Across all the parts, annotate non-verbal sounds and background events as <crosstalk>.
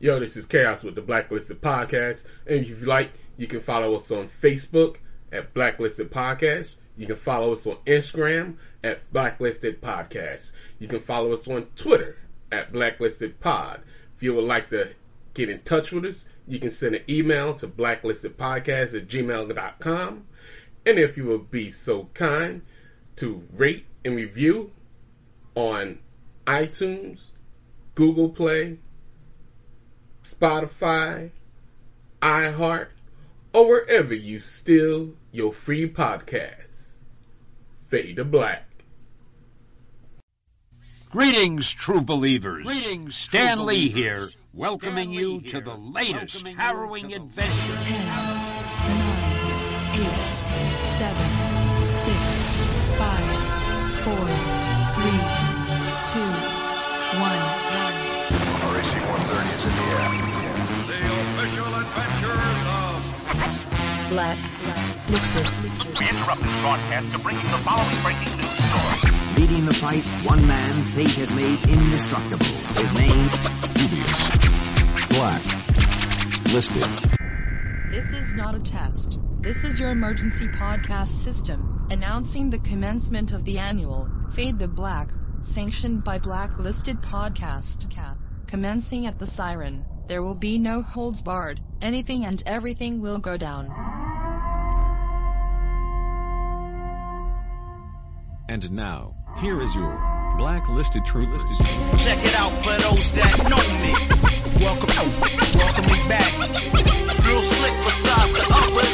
Yo, this is Chaos with the Blacklisted Podcast. And if you like, you can follow us on Facebook at Blacklisted Podcast. You can follow us on Instagram at Blacklisted Podcast. You can follow us on Twitter at Blacklisted Pod. If you would like to get in touch with us, you can send an email to blacklistedpodcast at gmail.com. And if you would be so kind to rate and review on iTunes, Google Play, Spotify, iHeart, or wherever you steal your free podcasts. Fade to black. Greetings, true believers. Greetings, Stan Lee here, welcoming you here. to the latest welcoming harrowing adventure. Ten, nine, eight, seven, six, five, four. 9, 8, 7, 6, 5, 4, Black, listed. We interrupt this broadcast to bring you the following breaking news story. Leading the fight, one man fate has made indestructible. His name, Dubious. Black. Listed. This is not a test. This is your emergency podcast system, announcing the commencement of the annual Fade the Black, sanctioned by Blacklisted Podcast. Cat. Commencing at the siren, there will be no holds barred. Anything and everything will go down. And now, here is your blacklisted troopers. Check it out for those that know me. Welcome, welcome me back. Real slick besides the others.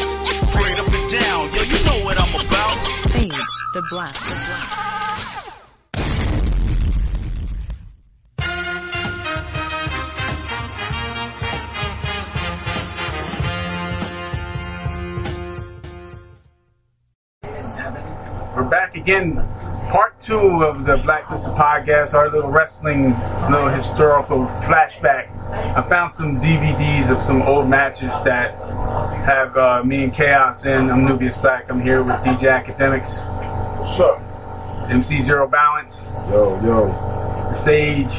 Straight up and down, yo, you know what I'm about. Fade the Black. The Black. We're back again, part two of the Blacklisted podcast, our little wrestling, little historical flashback. I found some DVDs of some old matches that have uh, me and Chaos in. I'm Nubius Black. I'm here with DJ Academics, What's up? MC Zero Balance, Yo, yo. The Sage,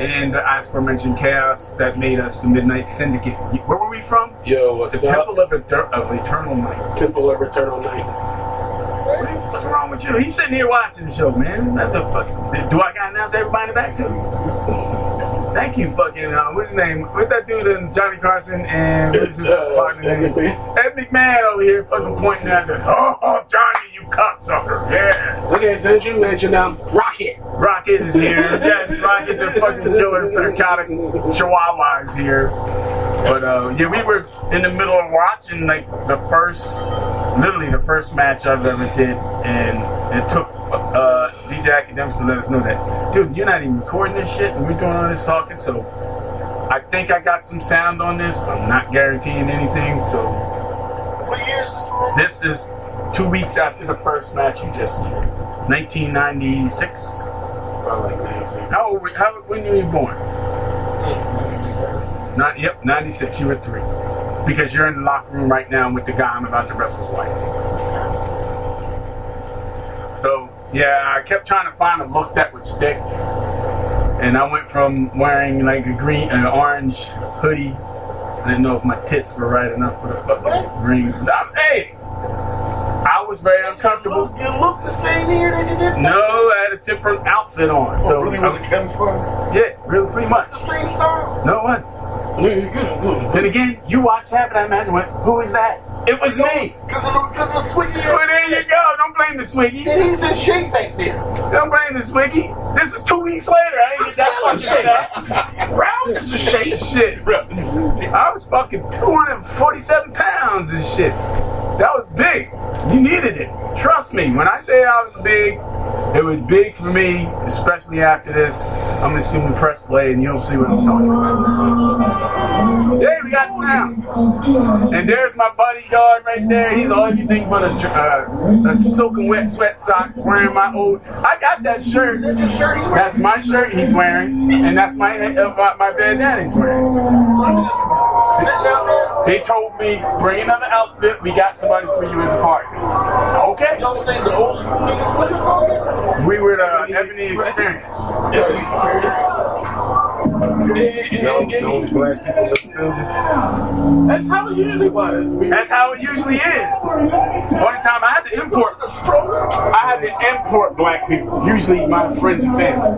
and the aforementioned Chaos that made us the Midnight Syndicate. Where were we from? Yo, what's The up? Temple of, Eter- of Eternal Night. Temple of Eternal Night. What's wrong with you? He's sitting here watching the show, man. What the fuck? Do I gotta announce everybody back to too? Thank you, fucking. Uh, what's his name? What's that dude in Johnny Carson and what's his <laughs> Uh, partner name? Ed McMahon over here, fucking pointing at the. Oh, oh, Johnny, you cocksucker! Yeah. Okay, so you mentioned um, Rocket. Rocket is here. <laughs> yes, Rocket, the fucking killer psychotic chihuahua is here. But uh, yeah, we were in the middle of watching like the first, literally the first match I've ever did, and it took uh, DJ Academics to let us know that, dude, you're not even recording this shit, and we're doing all this talking. So I think I got some sound on this. I'm not guaranteeing anything. So What year is this this is two weeks after the first match you just seen, 1996. Probably like 19. How old? were- How when were you born? Not yep, 96. You were three. Because you're in the locker room right now with the guy I'm about to wrestle's wife. So yeah, I kept trying to find a look that would stick, and I went from wearing like a green, an orange hoodie. I didn't know if my tits were right enough for the fucking green. Hey, I was very You uncomfortable. look, you look the same here that you did. No, I had a different outfit on. So So really was a Kevin Fun. yeah, really pretty much. It's the same style. No one. Then again, you watched Happen, I imagine. Went, Who is that? It was me. Because of the, because of the. Well, there you go. Don't blame the Swiggy. And he's in shape back there. Don't blame the Swiggy. This is two weeks later. I ain't get that fucking shit up. Round is a shake <laughs> shit. I was fucking 247 pounds and shit. That was big. You needed it. Trust me. When I say I was big, it was big for me, especially after this. I'm gonna assume the press play and you'll see what I'm talking about. Yeah, we got sound. And there's my bodyguard right there. He's all everything but a, uh, a soaking wet sweat sock wearing my old. I got that shirt. That shirt? That's my shirt he's wearing, and that's my uh, my, my bandana he's wearing. There. They told me bring another outfit. We got somebody for you as a partner. Okay. Y'all was named the old school niggas. What you call it? We were the Ebony Experience. Yeah, No, no black people in the building. That's how it usually was. That's how it usually is. Only time I had to import, I had to import black people. Usually my friends and family.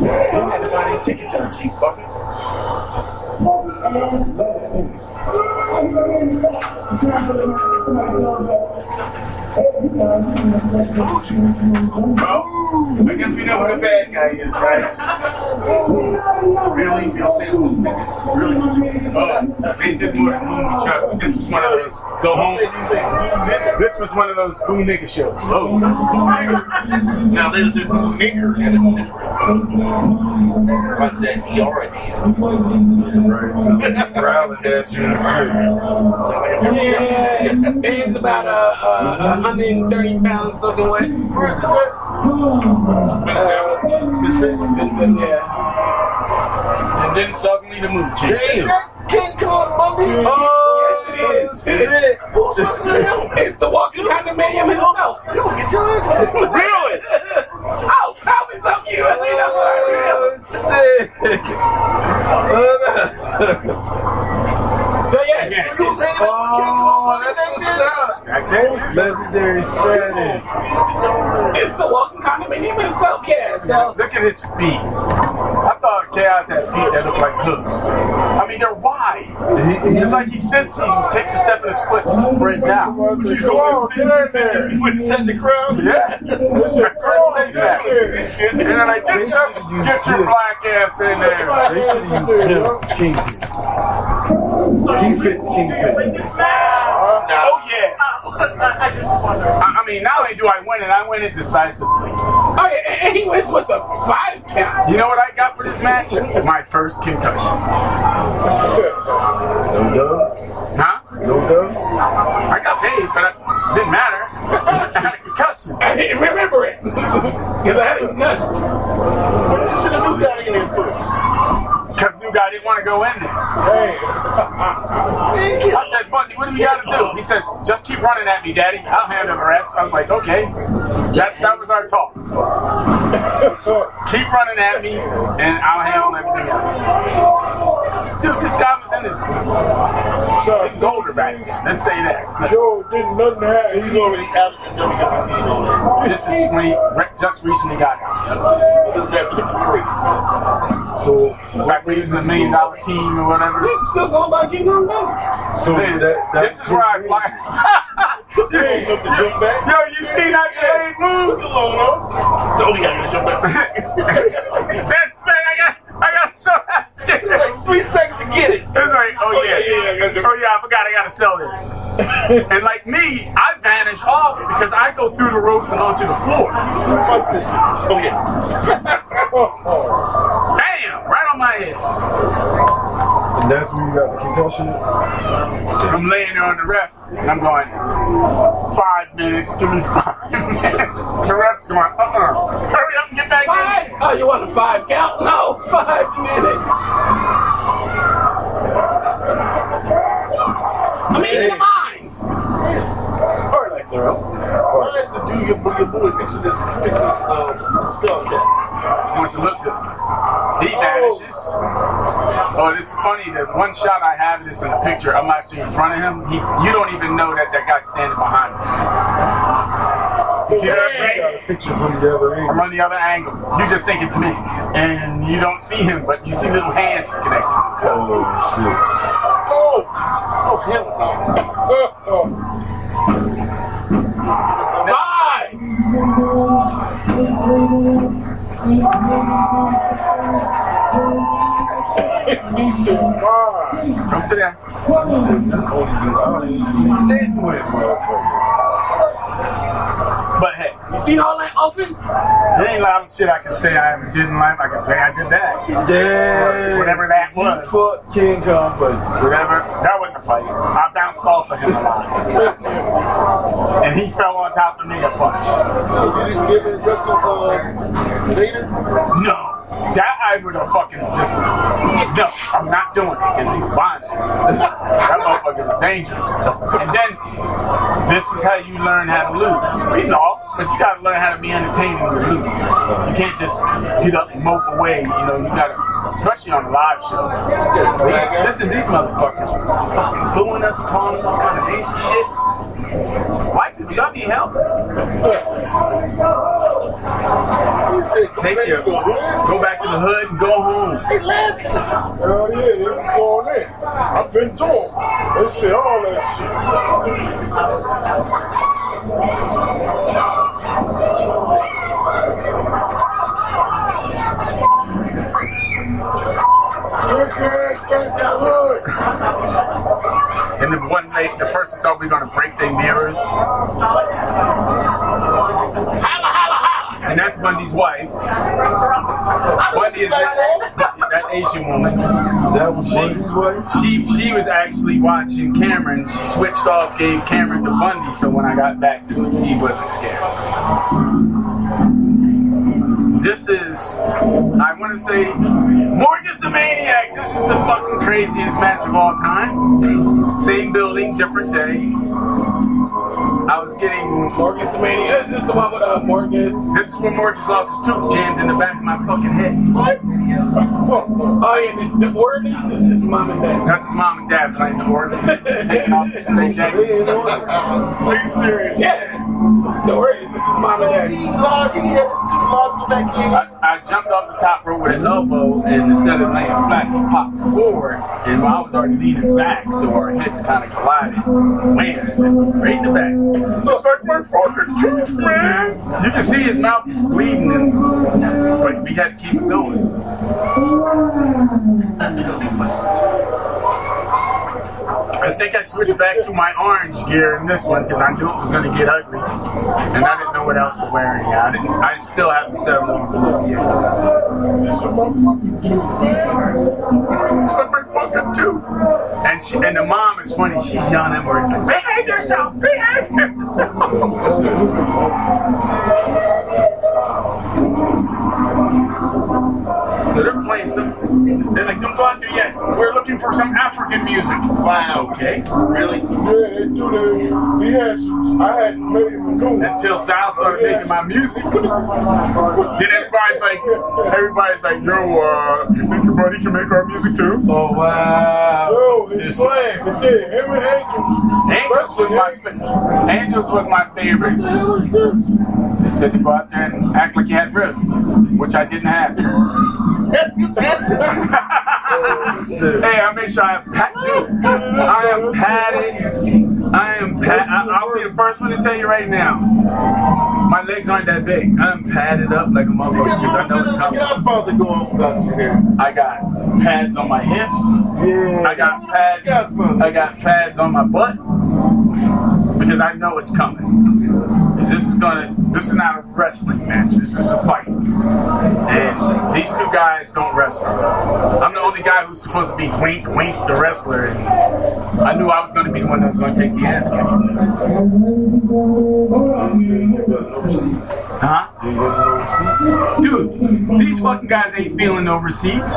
Didn't have to buy any tickets on cheap fuckers. Thank you. Oh, I guess we know who the bad guy is, right? Really? You know? Really? Oh, they did more than Moon Chuck. This was one of those go home. This was one of those boom nigger shows. Oh, nigga. Now there's a boom nigger in a boom nigger. Runs that DR Right. So, growling at you. So, yeah. It's about a, a, a hundred 15, 30 pounds, something like Where's this at? Vincent? Vincent, yeah. And then suddenly the movie changed. Damn! Kid called Monday? Oh, shit! Who's listening to him? It's the walking condominium himself. You don't get your ass kicked. Really? oh, tell me something you and me. Oh, shit! Oh, <laughs> So yeah, Yeah. You was hanging out Oh, that's what's up. I can't. Legendary status. it's the walking condominium himself. Yeah, so Look at his feet. I thought Chaos had feet that look like hooves. I mean, they're wide. He- he- It's like he sits, he takes a step and his foot spreads out. Would you go on, get in there. You wouldn't set the crowd? Yeah. That's your first thing that. And then I get your, get your black ass in there. They should have used him as Kingpin. He fits Kingpin. Oh yeah. I, I mean, not only do I win it, I win it decisively. oh yeah, and he wins with a five count. You know what I got for this match? My first concussion. No dub? Huh? No dub? I got paid, but it didn't matter. I had a concussion. I didn't remember it <laughs> because I had a concussion. You should have knew that in here first. Because new guy didn't want to go in there. Hey. I said, Bundy, what do we got to do? He says, just keep running at me, Daddy. I'll handle the rest. I was like, okay. That, that was our talk. Keep running at me, and I'll handle everything else. Dude, this guy was in his. He was older back then. Let's say that. Yo, didn't nothing happen. He's already out of the WWE. This is when he re- just recently got out. This is after the parade. So, Back when he was in the million dollar team or whatever. I'm still going by King Kong Bundy. so Man, that, this is where I fly. <laughs> You ain't enough to jump back. Yo, you see that blade move? Took a long enough. So, oh, yeah, gotta jump back. <laughs> I got, I got to show that shit. like three seconds to get it. It's like, oh, Oh, yeah, yeah, yeah, yeah, yeah. oh yeah, I forgot I gotta sell this. <laughs> and like me, I vanish off because I go through the ropes and onto the floor. What's this? Oh, yeah. <laughs> Bam! Right on my head. And that's when you got the concussion? I'm laying there on the ref, and I'm going, five minutes, give me five <laughs> minutes. The ref's going, uh-uh. Hurry up and get back Five? in. Oh, you want a five count? No, five minutes. I mean, in the mines. Or like the rope. Why is the do your boogie boy picture this picture this um skull cat? He wants to look good. He vanishes. Oh, this is funny. that one shot I have this in the picture, I'm actually in front of him. He, you don't even know that that guy's standing behind me. You see that, I right? got a picture from the other I'm end. on the other angle. You just think it's me. And you don't see him, but you see little hands connected. Oh, shit. Oh, oh hell no. <laughs> Five. He said fine. Go sit down. He said, not only do I don't didn't with motherfucker. But hey, You seen all that offense? there ain't a lot of shit I can say I ever did in life. I can say I did that. Damn. Whatever that was. You fought King Kong, but Whatever. That wasn't a fight. I bounced off of him a lot. <laughs> and he fell on top of me a bunch. So you didn't give it wrestle uh, Vader? No. That I would have fucking just. No, I'm not doing it because he's violent. That motherfucker is dangerous. And then, this is how you learn how to lose. We lost, but you gotta learn how to be entertaining to lose. You can't just get up and mope away. You know, you gotta especially on a live show. These, listen, these motherfuckers fucking booing us and calling us all kind of names shit. White people, y'all need help. Take your, go back to the hood and go home. Hell yeah, they was going in. I've been to them. They say all that shit. And the one night, the person told me gonna break their mirrors. And that's Bundy's wife. Bundy is that, that Asian woman. That was Bundy's wife? She she was actually watching Cameron. She switched off, gave Cameron to Bundy, so when I got back, he wasn't scared. This is, I want to say, Morgus the Maniac. This is the fucking craziest match of all time. Same building, different day. I was getting Morgus the Maniac. Is this the one with uh, Morgus? This is when Morgus lost his tooth jammed in the back of my fucking head. What? Oh yeah, the, the Orleans is his mom and dad. That's his mom and dad playing the organ. Taking <laughs> off the stage jacket. Are you serious? Yeah. The Orleans is his mom and dad. I, I jumped off the top rope with his elbow, and instead of laying flat, he popped forward, and I was already leaning back, so our heads kind of collided. Wham! Right in the back. Looks like my fucking tooth, man. You can see his mouth is bleeding, and, but we had to keep it going. I think I switched back to my orange gear in this one because I knew it was going to get ugly, and I didn't know what else to wear. I. I still haven't settled on blue yet. My fucking tooth. And she, and the mom is funny. She's yelling at words like, "Behave yourself! Behave yourself!" <laughs> So they're playing some. They're like, "Don't go out there yet. We're looking for some African music." Wow. Okay. Really? Yeah, they do that. He had, I had made him do it. Until Sal started making my music. then everybody's like, everybody's like, yo, uh, you think your buddy can make our music too? Oh wow. Yo, it's slam. It did. Him and Angels. Angels was my favorite. Angels was my favorite. What the hell is this? They said to go out there and act like you had rhythm, which I didn't have. Hey, I make sure I have pat. I am padded. I am pat. I, I'll be the first one to tell you right now. My legs aren't that big. I'm padded up like a motherfucker because I know it's coming. Godfather go on without your hair. I got pads on my hips. Yeah. I got pads. I got pads on my butt because I know it's coming. Is this gonna? This is not a wrestling match. This is a fight. And these two guys don't wrestle. I'm the only guy who's supposed to be Wink Wink the wrestler, and I knew I was to be the one that was to take the ass kicking. Huh? Dude, these fucking guys ain't feeling no receipts.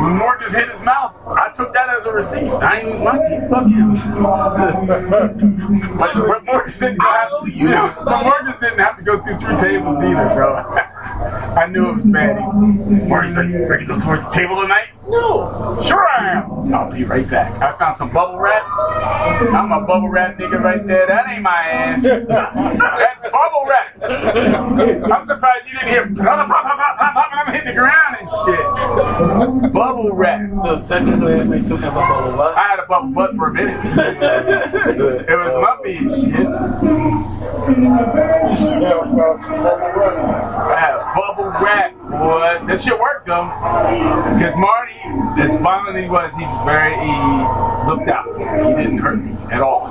When Morgus hit his mouth, I took that as a receipt. I ain't even teeth. Fuck him. <laughs> but, but Morgus didn't have, yeah, but Morgus didn't have to go through three tables either, so <laughs> I knew it was bad. Morgus like, ready to go towards the table tonight? No. Sure I am. I'll be right back. I found some bubble wrap. I'm a bubble wrap nigga right there. That ain't my ass. <laughs> That's bubble wrap. I'm surprised you didn't hear pop, pop, pop, pop, pop, pop, I'm hitting the ground and shit. Bubble wrap. So technically, it makes him have a bubble butt. I had a bubble butt for a minute. <laughs> it was lumpy as shit. I had a bubble wrap, boy. This shit worked though. Because Marty, as violent as he was, he was very, he looked out. He didn't hurt me at all.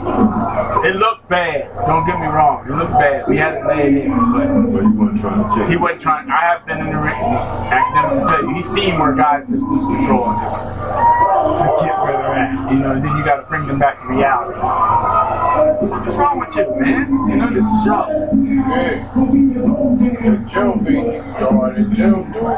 It looked bad. Don't get me wrong. It looked bad. We had it laid in, but he wasn't trying. To check. He wasn't trying. I have been in the ring. Academics tell you. He's seen where guys just lose control and just forget where they're at. You know, and then you got to bring them back to reality. What's wrong with you, man? You know, this is show. Yeah. The Joe beat niggas hard. And Joe do it.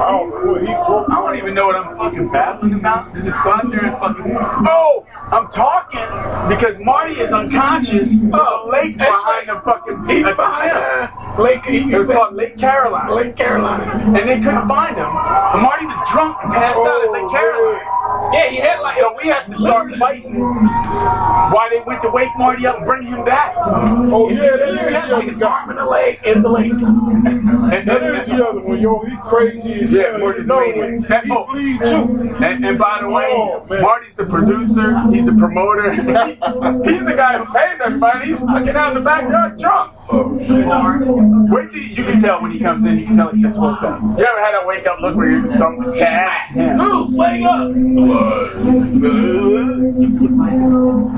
Oh, I don't know he. I want to even know what I'm fucking babbling about. They just go out there and fucking. Oh, I'm talking because Marty is unconscious. Oh, There's a lake behind the fucking He's at behind. Lake, he, It was called Lake Caroline. Lake Carolina. And they couldn't find him. And Marty was drunk and passed out at Lake oh, Caroline. Yeah, he had like. So we had to start fighting while they went to wake Marty up and bring him back. Oh yeah, that He is had the like other guy. arm and a leg in the lake. And, That is the other one, yo. He crazy as Yeah, hell. Marty's you know maniac. He Oh. bleed too. And, and by the way, Oh. Marty's the producer. He's the promoter. <laughs> he's the guy who pays everybody. He's fucking out in the backyard drunk. Oh. Wait till you, can tell when he comes in. You can tell he just woke up. You ever had that wake up look where you're just throwing cats? Yeah. Loose, wake up.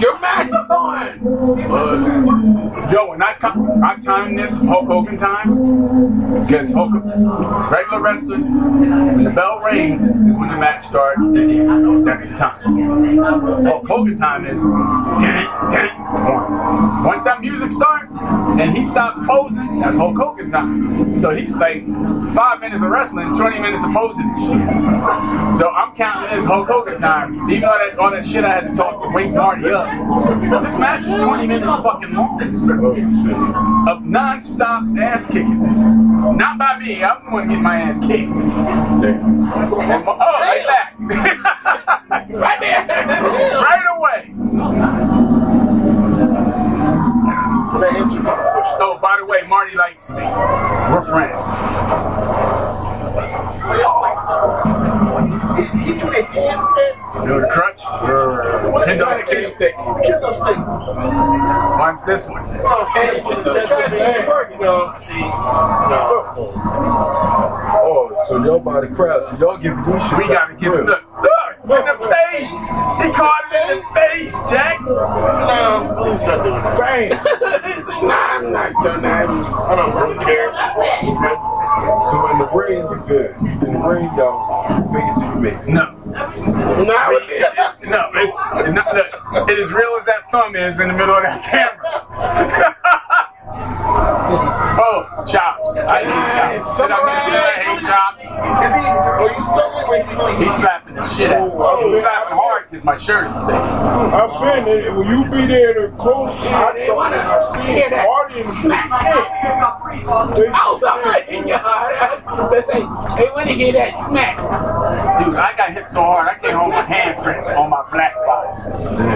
Your match is on. Yo, when I come, I time this Hulk Hogan time because Hulk, regular wrestlers, when the bell rings is when the match starts, and that's the time. Hulk Hogan time is dun, dun, one. Once that music starts and he stops posing, that's Hulk Hogan time. So he's like five minutes of wrestling, 20 minutes of posing and shit. So I'm counting this Hulk Hogan time, even though that, all that shit I had to talk to wake Marty up. This match is 20 minutes fucking long of non-stop ass kicking. Not by me. I'm the one getting my ass kicked. Damn. Oh, right back. <laughs> Right there. right away. That injury. Oh, by the way, Marty likes me. We're friends. He do that hand You know the crutch? Kendo stick. stick. Kendo stick. Mine's this one. Oh, see, that's what's the best hand. No, see, no. Oh, so y'all by the crowd, so y'all giving these shit. We gotta give it. Look, look, in the face. He caught it in the face, Jack. No, please not doing that. Bang. nah, I'm not doing that. I don't really care. So in the rain, you good. In the rain, y'all, fake it till you make it. No. Nah, It- it- no, it's not, look, it is real as that thumb is in the middle of that camera. <laughs> oh, chops. I hate chops. Did I mention that I hate chops? Is he, are you sucking with He's slapping the shit out of me. Oh, He's slapping hard because my shirt is thick. I've been there. When you be there to close, I they wanna I see hear that Marty in the smack. Oh, God, in your heart. They say, they want to hear that smack. Dude, I got hit so hard I can't hold my handprints on my black body.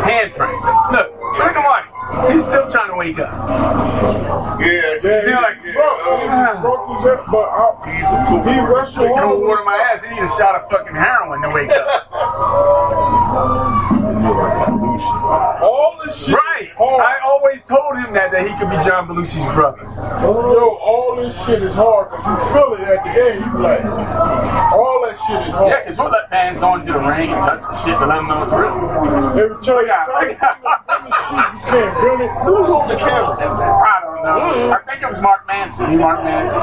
Handprints. Look, look at Marty. He's still trying to wake up. Yeah, yeah. See, like, bro, he uh-huh. broke his hip, but I, He's a cool he wrestled Cold all water my ass. He need a shot of fucking heroin to wake up. All this shit. Right. Hard. I always told him that that he could be John Belushi's brother. Yo, all this shit is hard because you feel it at the end. You like, all that shit is hard. Yeah, because we'll let fans go into the ring and touch the shit to let them know it's real. Every time you Yeah. try to bend <laughs> you can't bend it. Who's on the camera? I don't know. Mm-hmm. I think it was Mark Manson. He Mark Manson.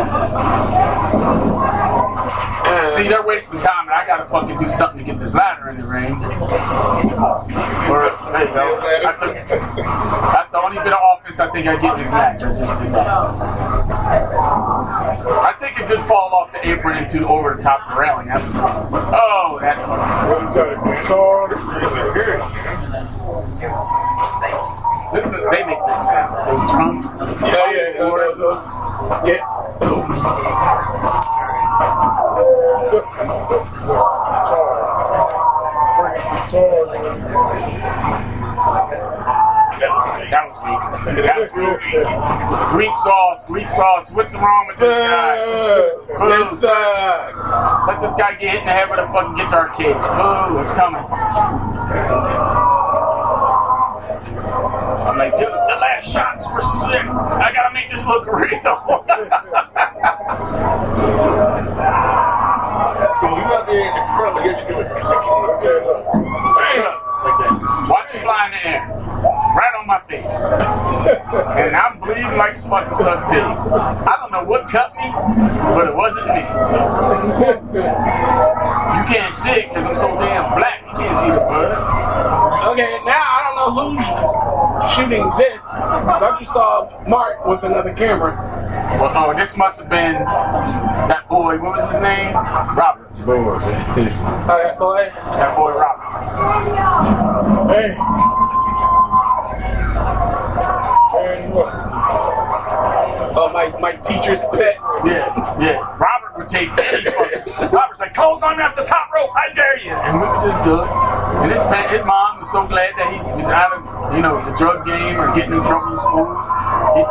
Uh, See, they're wasting time, and I gotta fucking do something to get this ladder in the ring. Or, there you go. I took, that's the only bit of offense I think I get in this match. I just did that. I take a good fall off the apron into over the top of the railing. That was oh, that. You got a guitar. This is, they make good sounds. Those drums. Yeah, yeah, those, those, yeah. That was weak. That was real weak. Weak sauce, weak sauce. What's wrong with this guy? This, uh, Let this guy get hit in the head with a fucking guitar cage. Boo, it's coming. I'm like, dude, the shots were sick. I gotta make this look <laughs> real. So you out there in the front, but yet you're gonna click it. Okay, look. Bam! Like that. Watch it fly in the air. Right on my face. And I'm bleeding like a fucking stuck pig. I don't know what cut me, but it wasn't me. You can't see it because I'm so damn black. You can't see the blood. okay, now I don't know who's shooting this. I just saw Mark with another camera. Well, oh, this must have been that boy. What was his name? Robert. Lord. All right, boy. That boy Robert. Hey. Turn what? Oh, my, my teacher's pet. Yeah, yeah. Robert would take any fucking. Robert's like, clothesline me off the top rope, I dare you. And we would just do it. And his, pa- his mom was so glad that he was out of, you know, the drug game or getting in trouble in school. He,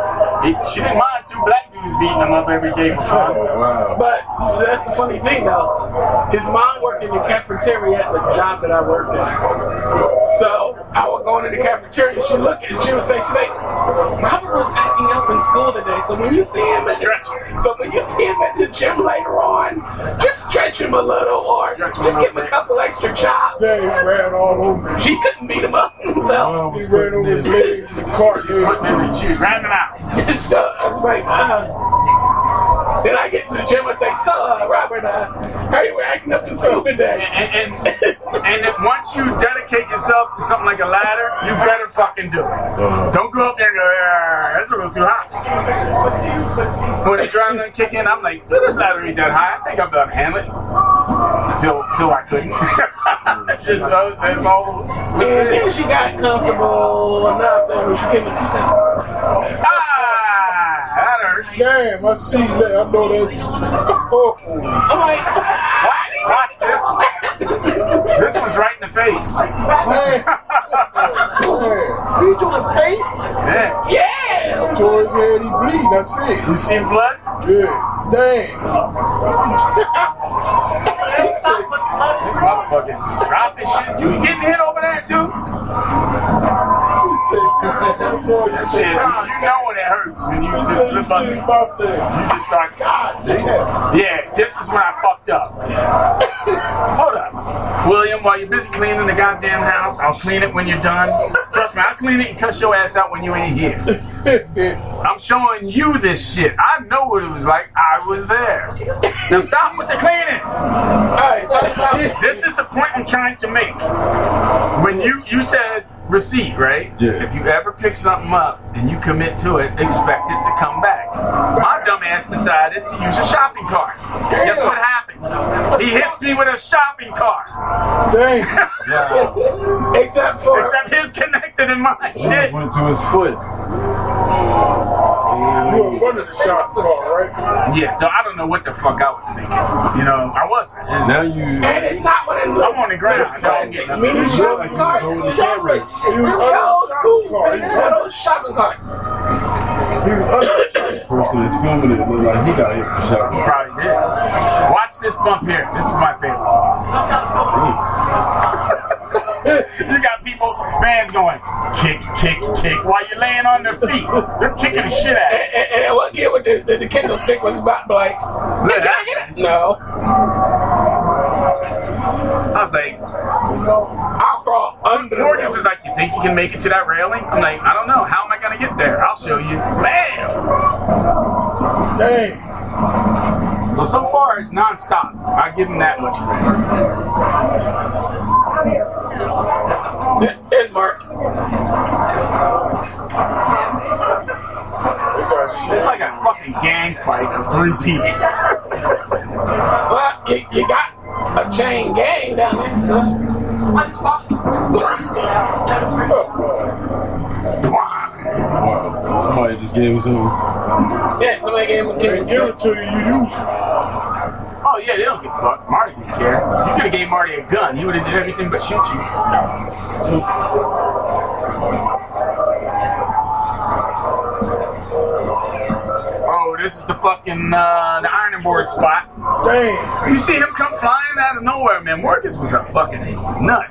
he, she didn't mind two black dudes beating him up every day for fun. Wow. But that's the funny thing, though. His mom worked in the cafeteria at the job that I worked at. So I would go into the cafeteria, and she look and she would say, she's like, Robert was acting up in school today. So when you see him at Stretch. so when you see him at the gym later on, just stretch him a little, or just give him a couple extra chops. They ran all over me. She couldn't beat him up. <laughs> So Mom was ran over his legs, his cart Putting him in shoes, ran him out. so I was like, uh. Then I get to the gym and say, so, uh, Robert, uh, how you were acting up in school today? And, and, and then once you dedicate yourself to something like a ladder, you better fucking do it. Don't go up there and go, "Ah, that's a little too high. When the adrenaline kick in, I'm like, this ladder ain't that high. I think I'm about to handle it. Until, until I couldn't. <laughs> It's just, uh, that's all. And then she got comfortable enough that when she came in, she said, Ah, that hurt. Damn, I see that. I know that's. <laughs> Oh, I'm like, Watch, watch this one. This one's right in the face. man. man. beat you in the face? Yeah. Yeah! Tore his head, he bleed. That's it. You it. see blood? Yeah. Damn. This motherfucker's just dropping shit. You getting hit over there too? You know when it hurts when you just slip up. You just start, God damn. Yeah, this is when I fucked up. Hold up. William, while you're busy cleaning the goddamn house, I'll clean it when you're done. Trust me, I'll clean it and cuss your ass out when you ain't here. I'm showing you this shit. I know what it was like. I was there. Now stop with the cleaning. Alright, This is a point I'm trying to make. When you you said receipt, right? Yeah. If you ever pick something up and you commit to it, expect it to come back. My dumbass decided to use a shopping cart. Guess what happens? He hits me with a shopping cart. Damn. Except for. Except his connected and mine did. Went to his foot. You were running the shop car, right? Yeah, so I don't know what the fuck I was thinking. You know, I wasn't. It's- Now you. And it's not one of them I'm on the ground. I don't get nothing. mini look shopping like carts. was over Shopping. camera. You was old school. shopping cart. Really Those shopping carts. He was the. Person that's filming it looked like he got hit with shot. Probably did. Watch this bump here. This is my favorite. <laughs> you got people, fans going, kick, kick, kick, while you're laying on their feet. They're kicking the shit out of And, and, and what get with the, the, the Kendo stick was about like, you. can I get it? No. I was like, I'll crawl under the Morgus is like, you think you can make it to that railing? I'm like, I don't know. How am I going to get there? I'll show you. Bam! Damn. So, so far, it's nonstop. I give him that much credit. Yeah, Here's Mark. They got shit. It's like a fucking gang fight of three people. Well, you, you got a chain gang down there. So. <laughs> Wow. Somebody just gave us some. Yeah, somebody gave him a They Kindle give it to you, you use it. Oh yeah, they don't give a fuck. Marty didn't care. You could have gave Marty a gun. He would have did everything but shoot you. Oh, this is the fucking uh, the ironing board spot. Damn. You see him come flying out of nowhere, man. Marcus was a fucking nut.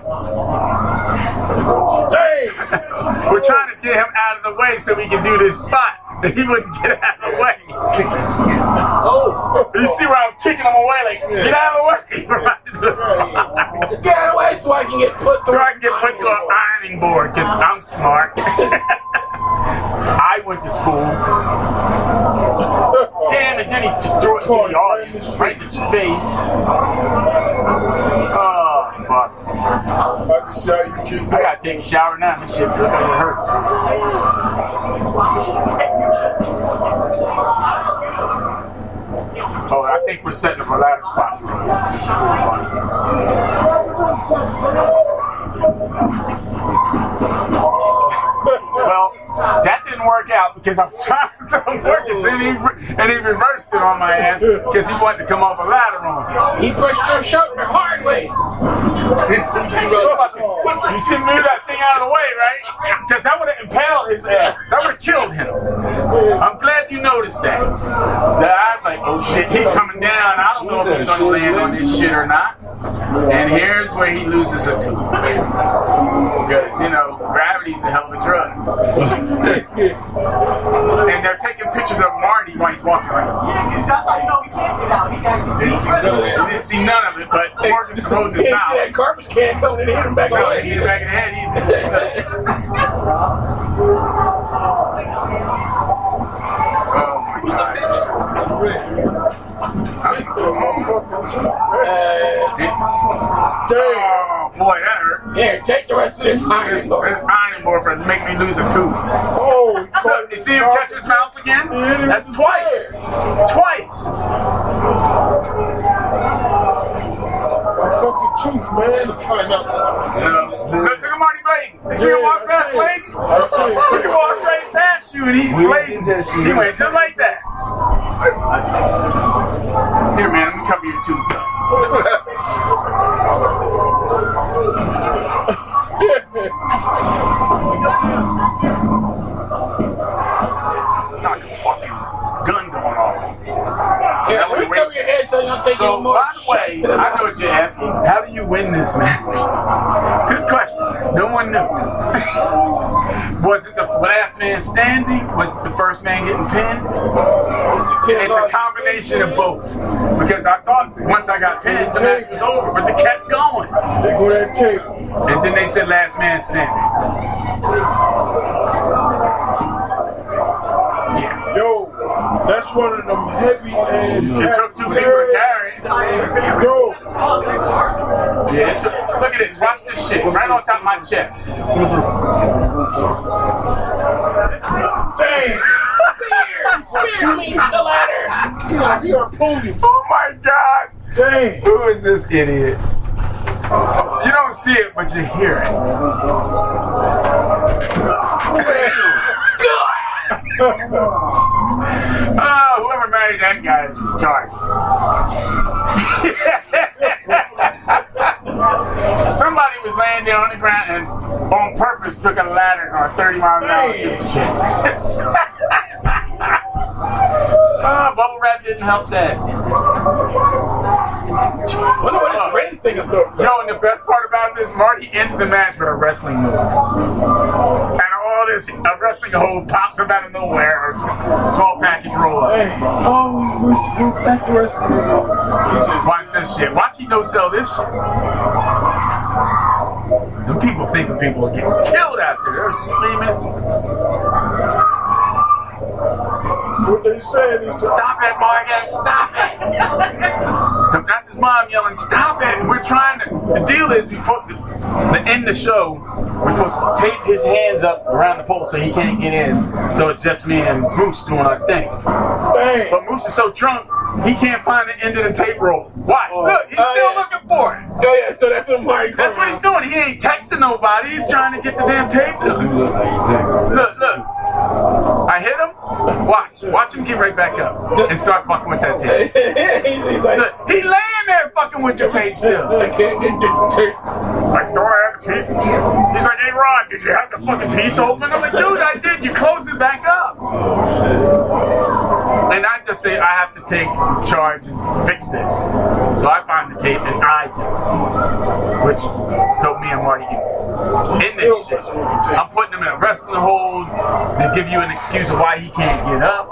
Damn. <laughs> We're trying to get him out of the way so we can do this spot. <laughs> He wouldn't get out of the way. Oh. You see where I'm kicking him away, like, get out of the way. <laughs> We're about to do this spot. Get out of the way so I can get put So I can get put to an ironing board, because I'm smart. I went to school. <laughs> Damn it, then he just threw it into the audience, right in his face. Oh, fuck. I can shout you kicked I gotta take a shower now. This shit like it hurts. Oh, I think we're setting up a ladder spot for this. This is really funny. Well, that didn't work out because I was trying to throw Marcus and he, and he reversed it on my ass because he wanted to come off a ladder on me. He pushed your shoulder the hard way. you should move that thing out of the way, right? Because that would have impaled his ass. That would have killed him. I'm glad you noticed that. That I was like, oh shit, he's coming down. I don't know if he's going to land on this shit or not. And here's where he loses a tooth. Because, you know, gravity's a hell of a drug. And they're taking pictures of Marty while he's walking around. Yeah, because that's how you know he can't get out. He actually He didn't see none of it, but Marcus is holding his He mouth. see that garbage can coming and hit him back No, on he hit him back in the head <laughs> Oh my uh, Oh boy, that hurt. Here, take the rest of this iron This, this iron board for make me lose a tooth. Oh, Look, <laughs> you see him catch his mouth again? That's twice. Twice. my fucking tooth, man. Time out. You know, look, look at Marty blading. You see him walk past blading? I see it. He walked right past you and he's blading. He went just like that. Here, man, let me cover your tooth up. It's like a fucking gun going off. Here, That let me would cover waste- your head so you don't take So, any more by the way, I know what you're asking. How do you win this match? Good question. No one knew. <laughs> Was it the last man standing? Was it the first man getting pinned? It's a combination of both. Because I thought once I got pinned, the match was over, but they kept going. They go that tape. And then they said last man standing. That's one of them heavy ass. It took two people to carry it. Yo, Yeah, it took, look at this. Watch this shit. Right on top of my chest. dang. Spear! Spear me the ladder! He got, he got pulled him. Oh my god. Dang. Who is this idiot? You don't see it, but you hear it. Oh, whoever married that guy is retarded. <laughs> Somebody was laying there on the ground and on purpose took a ladder on 30 miles an hour to the shit. oh, <laughs> bubble wrap didn't help that. Wonder what this ring thing about. Yo, and the best part about this, Marty ends the match with a wrestling move. And all this, a wrestling hold pops up out of nowhere, or s- small package roll up. Hey. Oh, we're, we're back to wrestling. Watch this shit. Watch he no sell this shit. The people thinking people are getting killed out there. They're screaming. What they saying is just Stop it, Marcus. Stop it. That's his mom yelling, stop it. We're trying to. The deal is we put the, the end the show. We're supposed to tape his hands up around the pole so he can't get in. So it's just me and Moose doing our thing. dang. But Moose is so drunk, he can't find the end of the tape roll. Watch, oh. look, he's Oh, still yeah. looking for it. Oh yeah, so that's what Marty That's what he's doing. He ain't texting nobody. He's trying to get the damn tape done. Look, look. I hit him. Watch. Watch him get right back up and start fucking with that <laughs> tape. he's, he's like, Look, he laying there fucking with your tape still. I can't get the tape. Like, do I have the piece? He's like, hey, Ron, did you have the fucking piece open? I'm like, dude, I did. You closed it back up. Oh, And I just say, I have to take charge and fix this. So I find the tape and I do. Which, so me and Marty can in this shit. I'm putting him in a wrestling hold to give you an excuse of why he can't get up.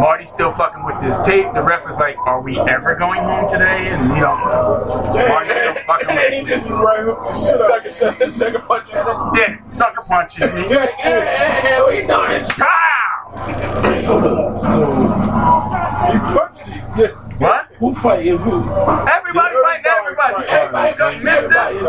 Marty's still fucking with this tape. The ref is like, are we ever going home today? And you know. Marty's still fucking with And he just Right hook the shit out. sucker, sucker, sucker punch at him. Yeah, sucker punches me. He's like, hey, hey, hey, what you doing? Pow! So, he punched him. Yeah. What? Who fighting who? Everybody fighting everybody. Everybody Everybody fighting missed everybody. this.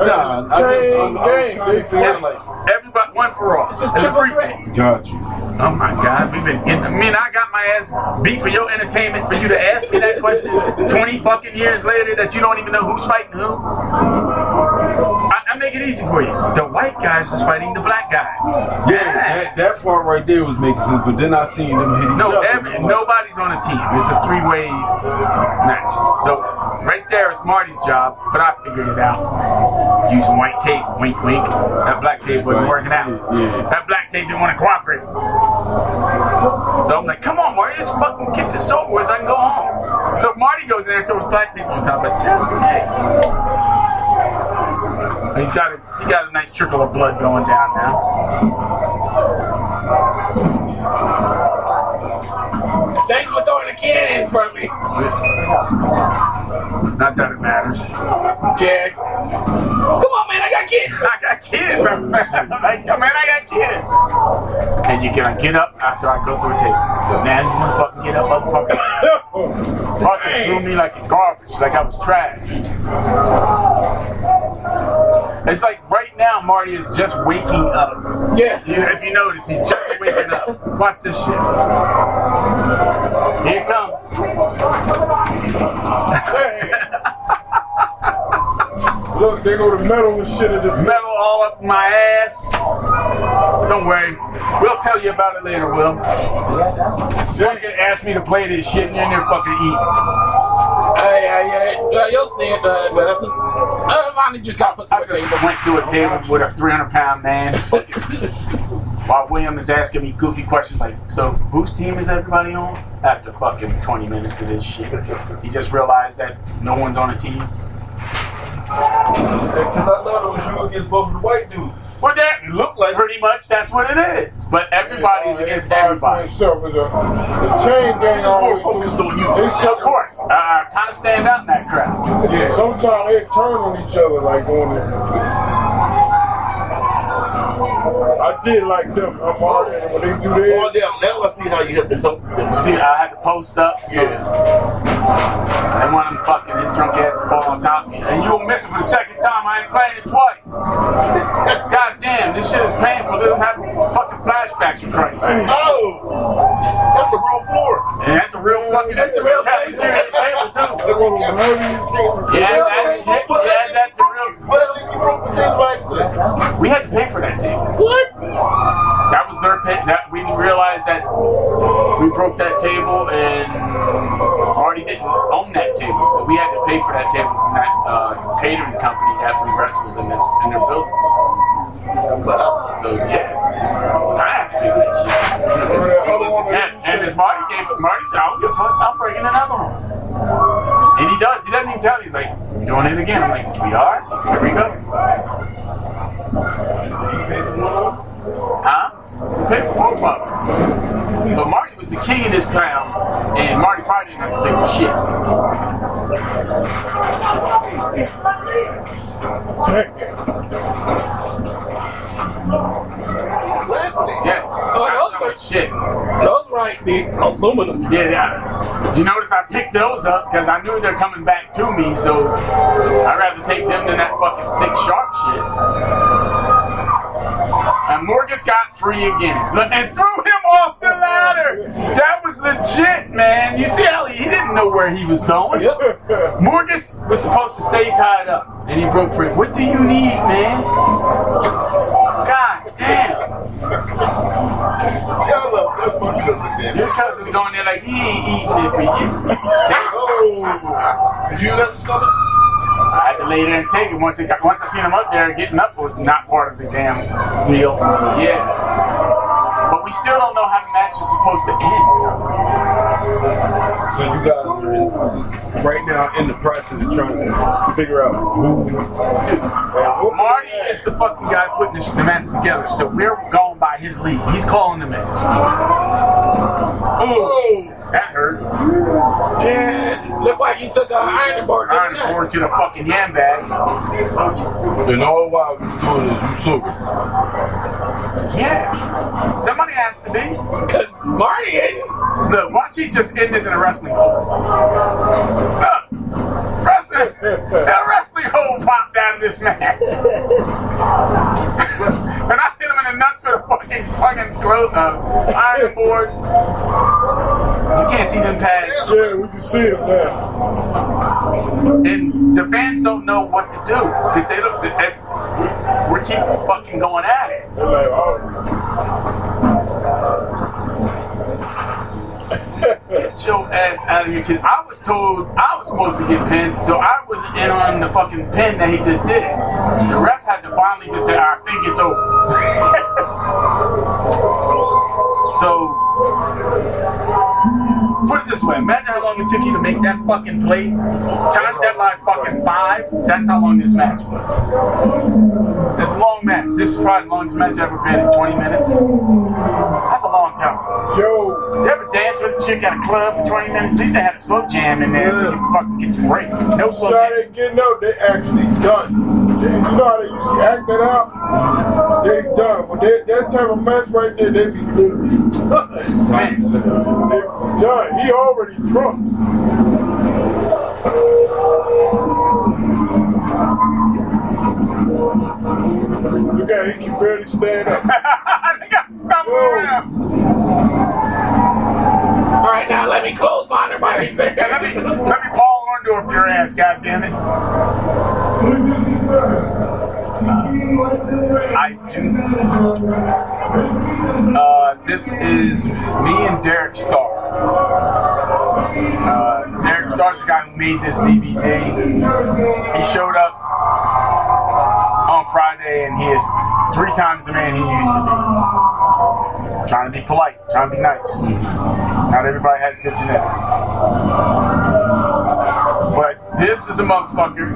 Chain gang. They fight like. Everybody, one for all. It's a triple threat. Got you. Oh my God, we've been getting. I mean, I got my ass beat for your entertainment for you to ask me that question 20 fucking years later that you don't even know who's fighting who. I, I make it easy for you. The white guy's is fighting the black guy. Yeah, that, that part right there was making sense, but then I seen them hit each No, other. every, nobody's on a team. It's a three-way match. So right there is Marty's job, but I figured it out using white tape. Wink, wink. That black tape wasn't working out. Yeah. That black tape didn't want to cooperate. So I'm like, come on, Marty, let's fucking get this over with so I can go home. So Marty goes in there and throws black tape on top. Like, just in He's got a he got a nice trickle of blood going down now. Thanks for throwing a can in front of me. Not that it matters. Jag. Come on, man, I got kids. I got kids. I'm like, yo, man, I got kids. And you can get up after I go through a tape. Man, you fucking get up, motherfucker. <coughs> fucking threw me like a garbage, like I was trash. It's like right now, Marty is just waking up. Yeah. You, if you notice, he's just waking up. Watch this shit. Here it comes. <laughs> Look, they go to metal and shit at the Metal all up my ass. Don't worry. We'll tell you about it later, Will. Gonna ask me to play this shit and you're in there fucking eating. Hey, hey, hey. Well, you'll see it, uh, but uh, mine just got put to I a just table. went through a table with a 300 pound man. <laughs> While William is asking me goofy questions like, so whose team is everybody on? After fucking 20 minutes of this shit. He just realized that no one's on a team. Because I thought it was you against both of the white dudes. Well, that look like pretty much that's what it is. But everybody's against everybody. Itself is a, the chain gang always focused on you. They Of course, uh, kind of stand out in that crowd. Yeah, sometimes they turn on each other like on it. I did like them. I'm hard at when they do that. Fall down. Now I see how you have to help them. See, I had to post up. So I didn't want him fucking his drunk ass to fall on top of me. And you'll miss it for the second time. I ain't playing it twice. <laughs> God damn, this shit is painful. They don't have fucking flashbacks, you Christ. Oh, that's a real floor. And that's a real fucking That's a real cafeteria table too. <laughs> The real table. Yeah, that, yeah, yeah, that's a real. Well, at least you broke the table by accident. We had to pay for that table. What? That was their pay. That we realized that we broke that table and Marty didn't own that table, so we had to pay for that table from that uh, catering company that we wrestled in this in their building. So yeah, I have to pay for that shit. And, and as Marty gave, Marty said, "I don't give a fuck. I'm breaking another one." And he does. He doesn't even tell me. He's like, "You doing it again?" I'm like, "We are. Here we go." Huh? We paid for both of them. But Marty was the king of this town, and Marty probably didn't have to pay for shit. Yeah. Oh, so much shit. Those right, the aluminum. Yeah, yeah. You notice I picked those up because I knew they're coming back to me, so I'd rather take them than that fucking thick, sharp shit. And Morgus got free again. And threw him off ladder. That was legit, man. You see how he, he didn't know where he was going. Morgus was supposed to stay tied up, and he broke free. What do you need, man? God damn. Y'all love that fucking cousin, damn. Your cousin going there like he ain't eating it for you. Oh. Did you that was coming? I had to lay there and take it once it got, once I seen him up there getting up was not part of the damn deal. Yeah. But we still don't know how the match is supposed to end. So you guys are in, right now in the process of trying to figure out who. Marty is the fucking guy putting the, the match together, so we're going by his lead. He's calling the match. Oh, that hurt. Yeah, looked like you took an ironing board to the Iron nuts. board to the fucking handbag. bag. And all while you doing is you sober. Yeah. Somebody has to be. Cause Marty ain't. Look, watch he just end this in a wrestling. Look, wrestling, a wrestling hole popped out of this match. and I hit him in the nuts with a fucking fucking clo- uh, iron board. You can't see them pads. Yeah, we can see them now. And the fans don't know what to do because they. They, they, we keep fucking going at it. They're like, oh. Your ass out of here, because I was told I was supposed to get pinned, so I wasn't in on the fucking pin that he just did. The ref had to finally just say, I think it's over. <laughs> so, put it this way imagine how long it took you to make that fucking plate. Times that by fucking five, that's how long this match was. This long match. This is probably the longest match I've ever been in 20 minutes. That's a long time. Yo. You ever dance with a chick at a club for 20 minutes? At least they had a slow jam in there. You fucking get your break. No slow Shot jam. getting up, they actually done. They, you know how they used to act that out? They done. But they, that type of match right there, they be literally done. They done. He already drunk. Look at him, he can barely stand up. <laughs> they got stumbling around. All right, now let me close on her, my said. let me let me Paul Orndorff your ass, goddammit. I do. Uh, this is me and Derek Starr. Uh, Derek Starr's the guy who made this DVD. He showed up on Friday, and he is three times the man he used to be. Trying to be polite, trying to be nice. Mm-hmm. Not everybody has good genetics. But this is a motherfucker.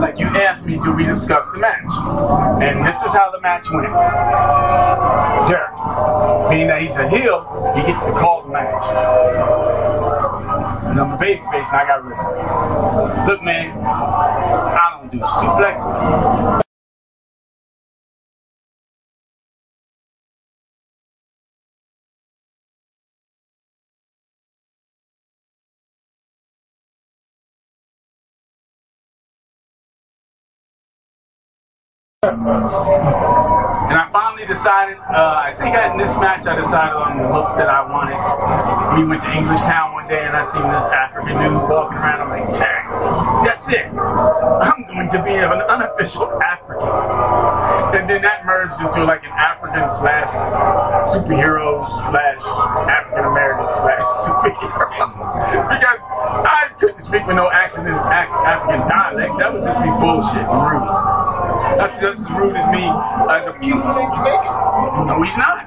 Like you asked me, do we discuss the match? And this is how the match went. Derek, being that he's a heel, he gets to call the match. And I'm a babyface and I gotta listen. Look, man, I don't do suplexes. And I finally decided, uh, I think in this match I decided on the look that I wanted. We went to English Town one day and I seen this African dude walking around. I'm like, Terry, that's it. I'm going to be an unofficial African. And then that merged into like an African slash superhero slash African American slash <laughs> superhero. because I couldn't speak with no accent in African dialect. That would just be bullshit and rude. That's just as rude as me as a He's in Jamaica. no, he's not.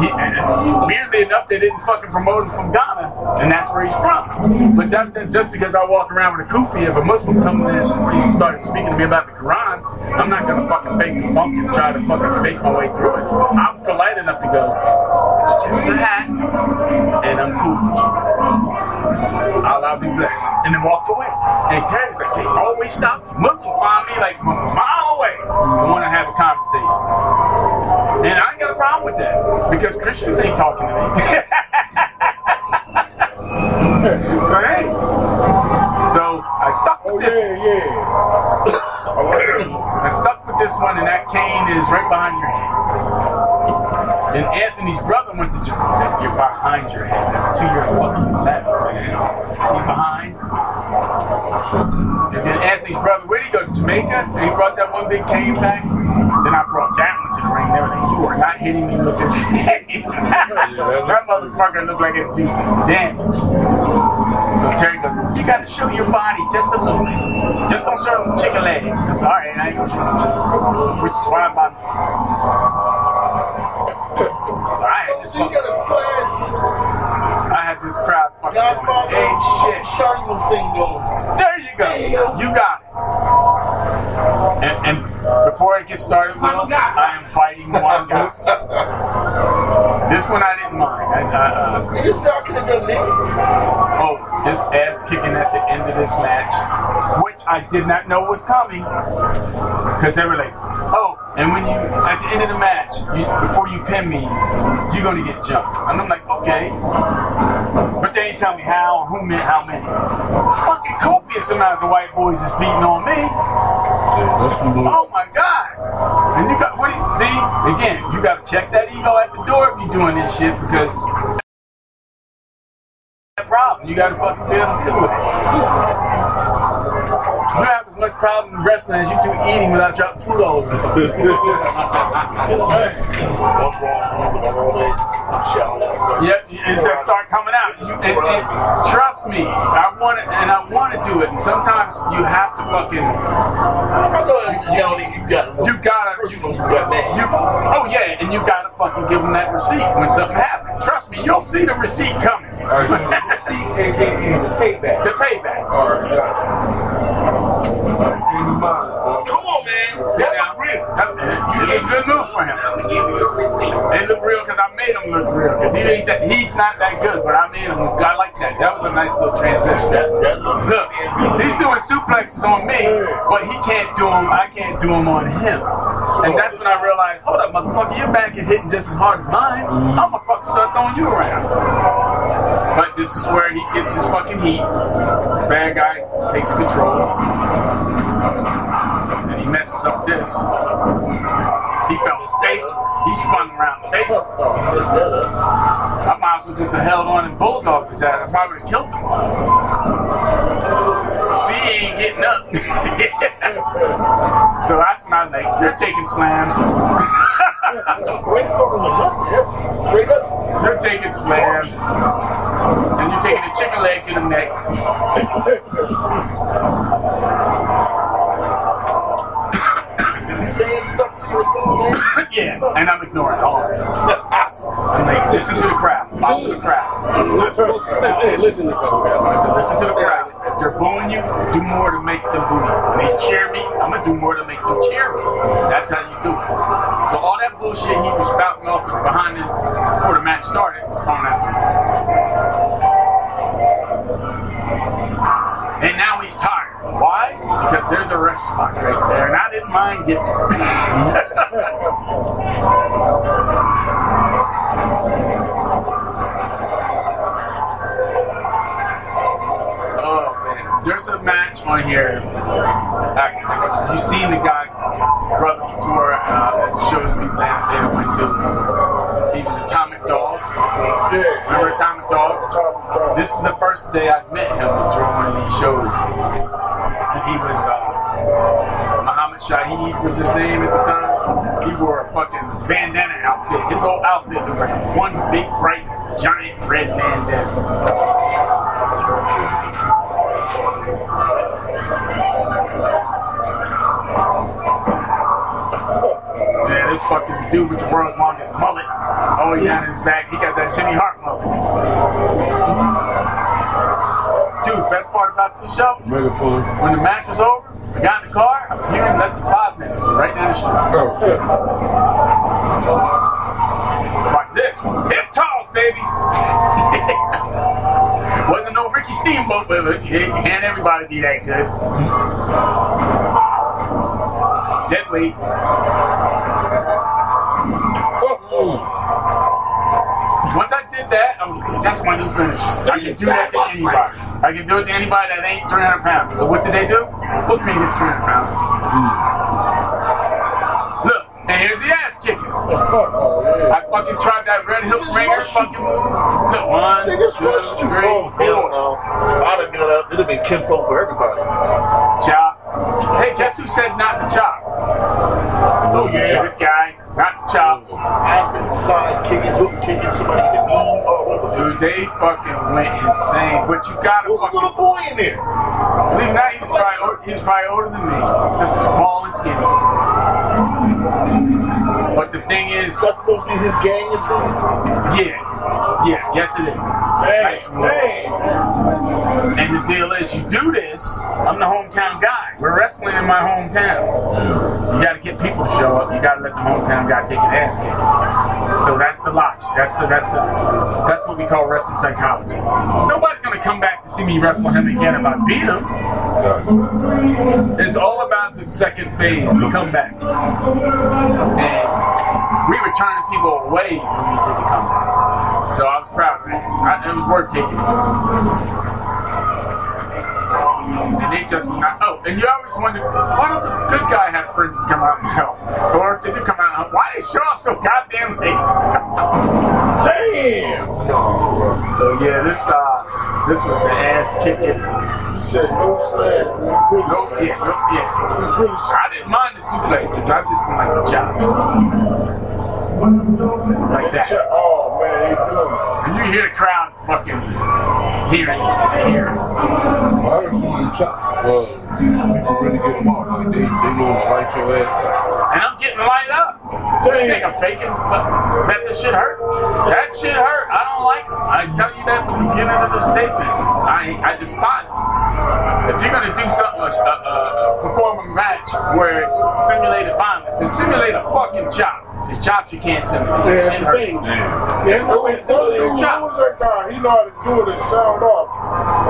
He, uh, weirdly enough, they didn't fucking promote him from Ghana, and that's where he's from. But that, that, just because I walk around with a kufi, if a Muslim comes in and starts speaking to me about the Quran, I'm not gonna fucking fake the funk and try to fucking fake my way through it. I'm polite enough to go, it's just a hat, and I'm cool with you. Allah be blessed. And then walked away. And Terry's like, they always stop. Muslim find me like mile away and want to have a conversation. And I ain't got a problem with that because Christians ain't talking to me. <laughs> hey, so I stuck with Oh, this. yeah, yeah. <coughs> I stuck with this one, and that cane is right behind your head. And Anthony's brother went to Jamaica. You're behind your head. That's to your fucking left, man. See behind? And then Anthony's brother, where'd he go? To Jamaica? And he brought that one big cane back. Then I brought that one to the ring. They were like, you are not hitting me with this <laughs> cane. <laughs> that motherfucker looked like it'd do some damage. So Terry goes, you got to show your body just a little bit. Just don't show them chicken legs. All right, I ain't gonna show them chicken legs. Which is why I'm about I had this So you got a slash I had this crowd fucking going Godfather ape shit. Shardy thing going. There you go. You got it. And, and before I get started, Will, I am fighting one guy. <laughs> This one I didn't mind. I, I, uh, You said I could have done that. oh, this ass kicking at the end of this match, which I did not know was coming, because they were like, oh, and when you at the end of the match, you, before you pin me, you're gonna get jumped, and I'm like, okay, but they ain't tell me how, or who, meant how many. Fucking copious amounts of white boys is beating on me. Oh my god! And you got what? do you- see, again, you gotta check that ego at the door if you're doing this shit because that problem. You gotta fucking be able to deal with it. You don't have as much problem in wrestling as you do eating without dropping food all over. the place. <laughs> What's wrong with all that shit, all that stuff? Yep, it's just start coming out. You, and, and trust me, I want it, and I want to do it. And sometimes you have to fucking, I know you you got you gotta, you, you got that. you, oh yeah, and you gotta fucking give them that receipt when something happens. Trust me, you'll see the receipt coming. All right, so the <laughs> receipt and, and, and the payback. The payback. All right, gotcha. Come on, man. See, now, that- It's good move for him. I'm gonna give you a receipt. They look real because I made him look real. Because he ain't that, he's not that good, but I made him look. I like that. That was a nice little transition. That, that looks Look, he's doing suplexes on me, but he can't do them. I can't do them on him. And that's when I realized, hold up, motherfucker, your back is hitting just as hard as mine. Mm-hmm. I'm gonna fucking start throwing you around. But this is where he gets his fucking heat. Bad guy takes control. And he messes up this. He fell face. He spun around the up. I might as well just have held on and bulldogged his ass. I probably would have killed him. See, he ain't getting up. <laughs> so that's when I was like, you're taking slams. <laughs> Great fucking enough. That's straight up. you're taking slams. And you're taking a chicken leg to the neck. <laughs> stuff to you, man? yeah, and I'm ignoring all of it. I'm like, listen to the crowd. Follow the crowd. hey, listen to fucking I said, listen to the crowd. If they're booing you, do more to make them boo you. When they cheer me, I'm gonna do more to make them cheer me. That's how you do it. So all that bullshit he was spouting off behind it before the match started was thrown out. And now he's tired. Why? Because there's a rest spot right there, and I didn't mind getting Oh <laughs> there's a match on here. You seen the guy, brother before uh, at the shows we landed there went to. He was Atomic Dog. Yeah. Remember Atomic Dog? This is the first day I met him was during one of these shows, and he was uh, Muhammad Shahid was his name at the time. He wore a fucking bandana outfit. His whole outfit was like one big bright giant red bandana. Yeah, this fucking dude with the world's longest mullet, all the way down his back, he got that Jimmy Hart mullet. Dude, best part about this show, when the match was over, I got in the car, I was here in less than five minutes, right down the street. Oh, shit. Watch this, hip toss, baby. <laughs> Wasn't no Ricky Steamboat, but it can't everybody be that good. Dead weight. Once I did that, I was like, that's my new finish. I can do that to anybody. I can do it to anybody that ain't 300 pounds. So what did they do? Put me against 300 pounds. Look, and here's the ass kicking. I fucking tried that red hook ringer fucking move. Look, one, Niggas two, rushed you. three, Oh, hell no. I'd have got up. It'd have been Kim for everybody. chop. Hey, guess who said not to chop? Oh, yeah. This guy, not to chop. I've been side kicking, hook kicking somebody in the knee all over. Dude, they fucking went insane. But you gotta There was a fucking little boy in there. believe it or not, he was probably he was probably older than me, just small and skinny. But the thing is, That's supposed to be his gang or something. yeah, yeah, yes it is. Move. Dang. And the deal is, you do this. I'm the hometown guy. We're wrestling in my hometown. You got to get people to show up. You got to let the hometown guy take an ass kick. So that's the logic. That's the that's the that's what we call wrestling psychology. Nobody's gonna come back to see me wrestle him again if I beat him. It's all about the second phase, the comeback. And we were turning people away when we did the comeback. So I was proud of that. I, it was worth taking. and they just will not. Oh, and you always wonder why don't the good guy have friends to come out and help, or if they do come out, and help, why they show up so goddamn late? Damn. So yeah, this uh, this was the ass kicking. You said no slam. No, yeah, no, yeah. I didn't mind the suplexes. I just didn't like the chops. Like that. Oh man, they doing And you hear the crowd fucking hearing, here. Well, I heard some of them shots. Well, people really get them off. Like they, they know to light your ass up. And I'm getting light up. You think I'm faking? But that this shit hurt? That shit hurt. I don't like them. I tell you that at the beginning of the statement. I I despise them. If you're gonna do something, uh, uh, perform a match where it's simulated violence, then simulate a fucking chop. Because chops you can't simulate. Yeah, Shit that's the hurts. thing. There's no way to simulate a chop. Who was that guy? He know how to do it and sound off.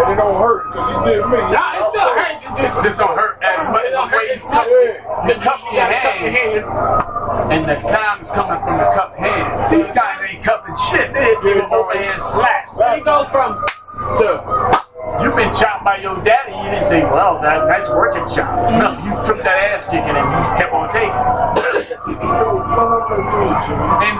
And it don't hurt because he did me. Nah, it still hurts. It just, just don't hurt as much as the way you cup, the cup in your hand. And the sound's coming from the cup hand. These guys ain't cupping shit. They hit you with overhand slaps. So he goes from to You've been chopped by your daddy. You didn't say, well, that nice working chop. <laughs> No, you took that ass kicking and you kept on taking. and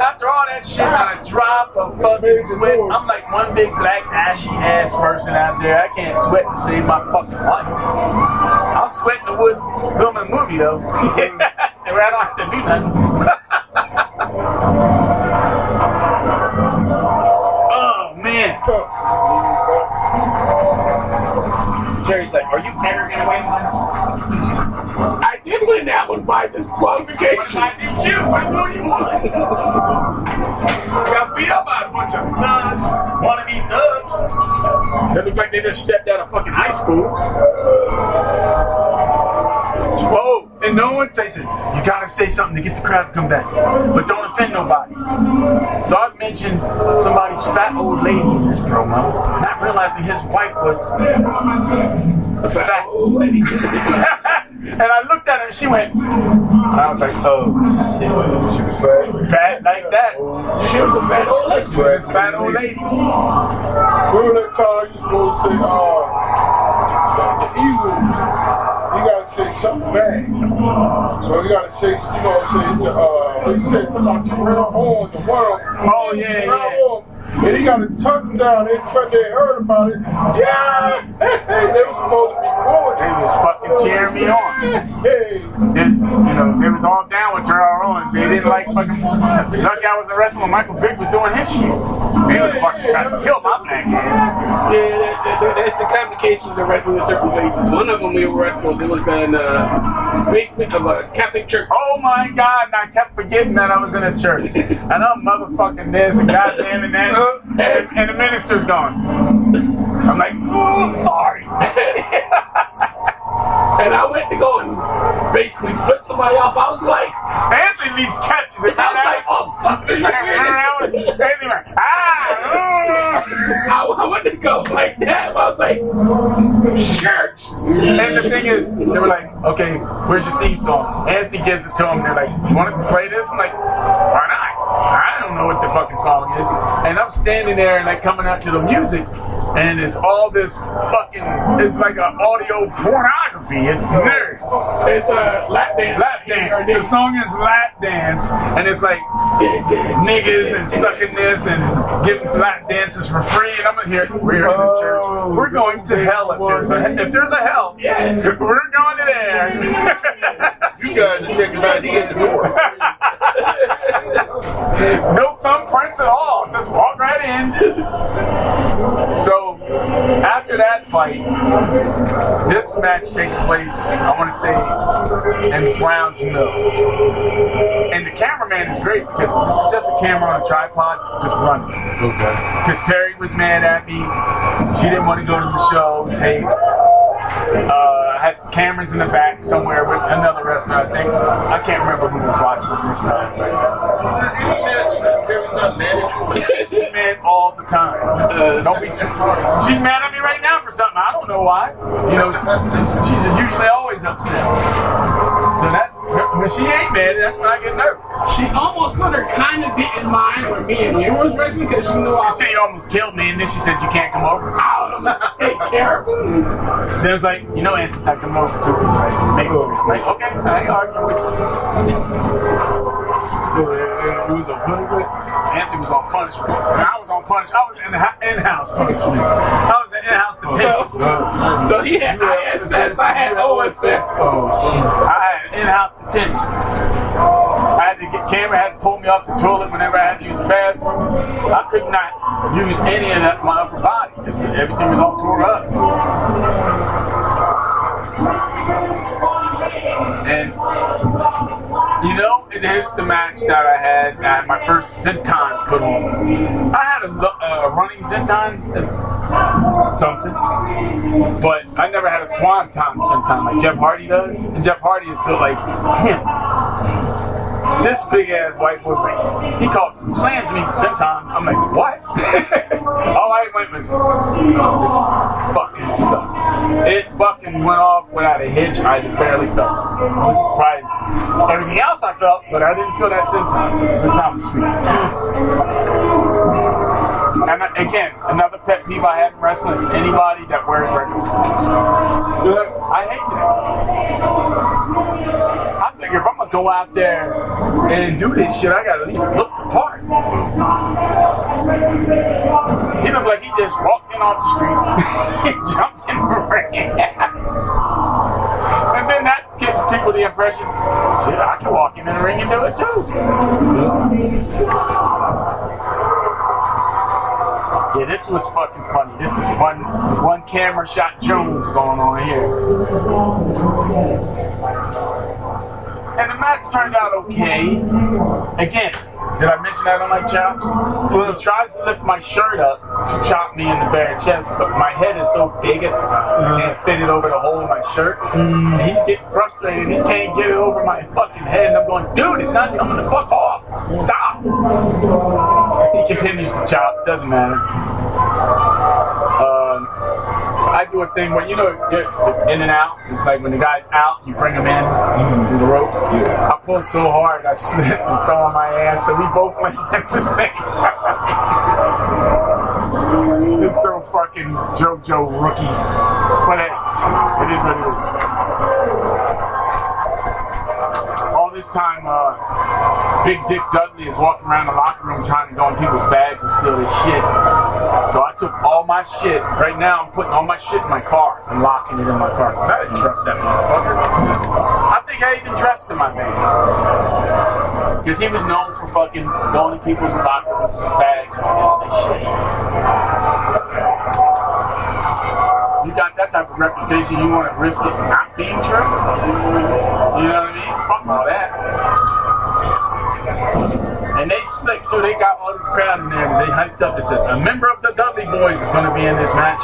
after all that shit, not a drop of fucking sweat. I'm like one big black ashy ass person out there. I can't sweat to save my fucking life. I'll sweat in the woods filming a movie though. Where I don't have to do nothing. <laughs> oh man. Jerry's like, are you ever gonna win one? I did win that one by disqualification. What I DQ? What more do you want? Got beat up by a bunch of thugs, wannabe thugs. They look like they just stepped out of fucking high school. Oh, and no one said, you gotta say something to get the crowd to come back. But don't offend nobody. So I've mentioned somebody's fat old lady in this promo, not realizing his wife was a fat old lady. <laughs> and I looked at her and she went, and I was like, oh shit. She was fat. Fat like that. She was a fat old lady. She was a fat old lady. Remember that time you supposed to say, uh, gotta say something bad. So you gotta say, you know what I'm saying, to, uh, you said something about Terrell Owens, the world. Oh, yeah, yeah. Owens. And he got a touchdown. They, they heard about it. Yeah! <laughs> they were supposed to be going. They was fucking cheering me on. Hey. Then, you know, it was all down with Terrell Owens. They didn't like fucking. Lucky I wasn't wrestling when Michael Vick was doing his shit. They was fucking trying to kill my black ass. Yeah, that, that, that's the complications of wrestling in certain places. One of them we were wrestling, it was in uh, basement of a Catholic church. Oh my god, and I kept forgetting that I was in a church. And I'm motherfucking this and goddamn <laughs> and that. And, and the minister's gone. I'm like, oh, I'm sorry. <laughs> And I went to go and basically flip somebody off. I was like, Anthony needs catches. And I was like, oh fuck. this. Anthony <laughs> ah, I, I went to go like that. I was like, church. And the thing is, they were like, okay, where's your theme song? Anthony gives it to them. They're like, you want us to play this? I'm like, why not? I don't know what the fucking song is. And I'm standing there and like coming out to the music, and it's all this fucking, it's like an audio pornography. It's nerd. It's a lap dance. Lap dance. The song is lap dance, and it's like niggas and sucking this and giving lap dances for free. And I'm here, we're in the church. Oh, we're going to hell if there's a if there's a hell. Yeah. <laughs> We're going to there. You guys are checking out the end door. <laughs> no thumbprints at all. Just walk right in. So after that fight, this match takes place, I want to say, in Browns Mills. And the cameraman is great because this is just a camera on a tripod, just running. Okay. Because Terry was mad at me. She didn't want to go to the show, tape. Uh, had cameras in the back somewhere with another wrestler, I think. I can't remember who was watching this time. Terry's not mad <laughs> She's mad all the time. Don't be surprised. She's mad at me right now for something. I don't know why. You know, she's usually always upset. So that's she ain't mad, that's when I get nervous. She almost sort of kind of didn't mind when me and you was wrestling because she knew I Until you almost killed me, and then she said you can't come over. was take care of him. Then it's like, you know, Anthony, I come over two weeks, right? Two weeks. Like, okay, I ain't arguing with you. It was a hundred. Anthony was on punishment. And I was on punishment. I was in in-house punishment. I was in in-house detention. So he had ISS, I had OSS. Oh, I had in-house detention. I had to get camera had to pull me off the toilet whenever I had to use the bathroom. I could not use any of that, my upper body because everything was all tore up. And you know, it is the match that I had. at my first senton put on. I had a, a uh, running that's something, but I never had a swanton senton like Jeff Hardy does. And Jeff Hardy is built like him. This big ass white boy like, he calls him, slams me, senton. I'm like, what? <laughs> All I went was, oh, this fucking sucked. It fucking went off without a hitch. I barely felt it. Was probably everything else I felt, but I didn't feel that senton. So senton was sweet. And again, another pet peeve I have in wrestling is anybody that wears regular clothes. I hate that. I figure if I'm gonna go out there and do this shit, I gotta at least look the part. He looked like he just walked in off the street, <laughs> he jumped in the ring. And then that gives people the impression, shit, I can walk in the ring and do it too. This was fucking funny. This is one one camera shot Jones going on here. And the match turned out okay. Again, did I mention that on my chops? He tries to lift my shirt up to chop me in the bare chest, but my head is so big at the time, I mm-hmm. can't fit it over the hole in my shirt. Mm-hmm. And he's getting frustrated, he can't get it over my fucking head, and I'm going, dude, it's not coming the fuck off. Stop. He continues to chop, doesn't matter. Um, I do a thing where you know, there's in and out. It's like when the guy's out, you bring him in through the ropes. I pulled so hard, I <laughs> slipped and fell on my ass, so we both went <laughs> at the same time. It's so fucking JoJo rookie, but hey, it is what it is. This time, uh, Big Dick Dudley is walking around the locker room trying to go in people's bags and steal their shit. So I took all my shit. Right now, I'm putting all my shit in my car and locking it in my car. I didn't trust that motherfucker. I think I even trusted my man. Because he was known for fucking going to people's locker rooms and bags and stealing their shit. You got that type of reputation, you want to risk it not being true? You know what I mean? Fuck all that. And they slick too. They got all this crowd in there. and They hyped up. It says a member of the Dudley Boyz is going to be in this match.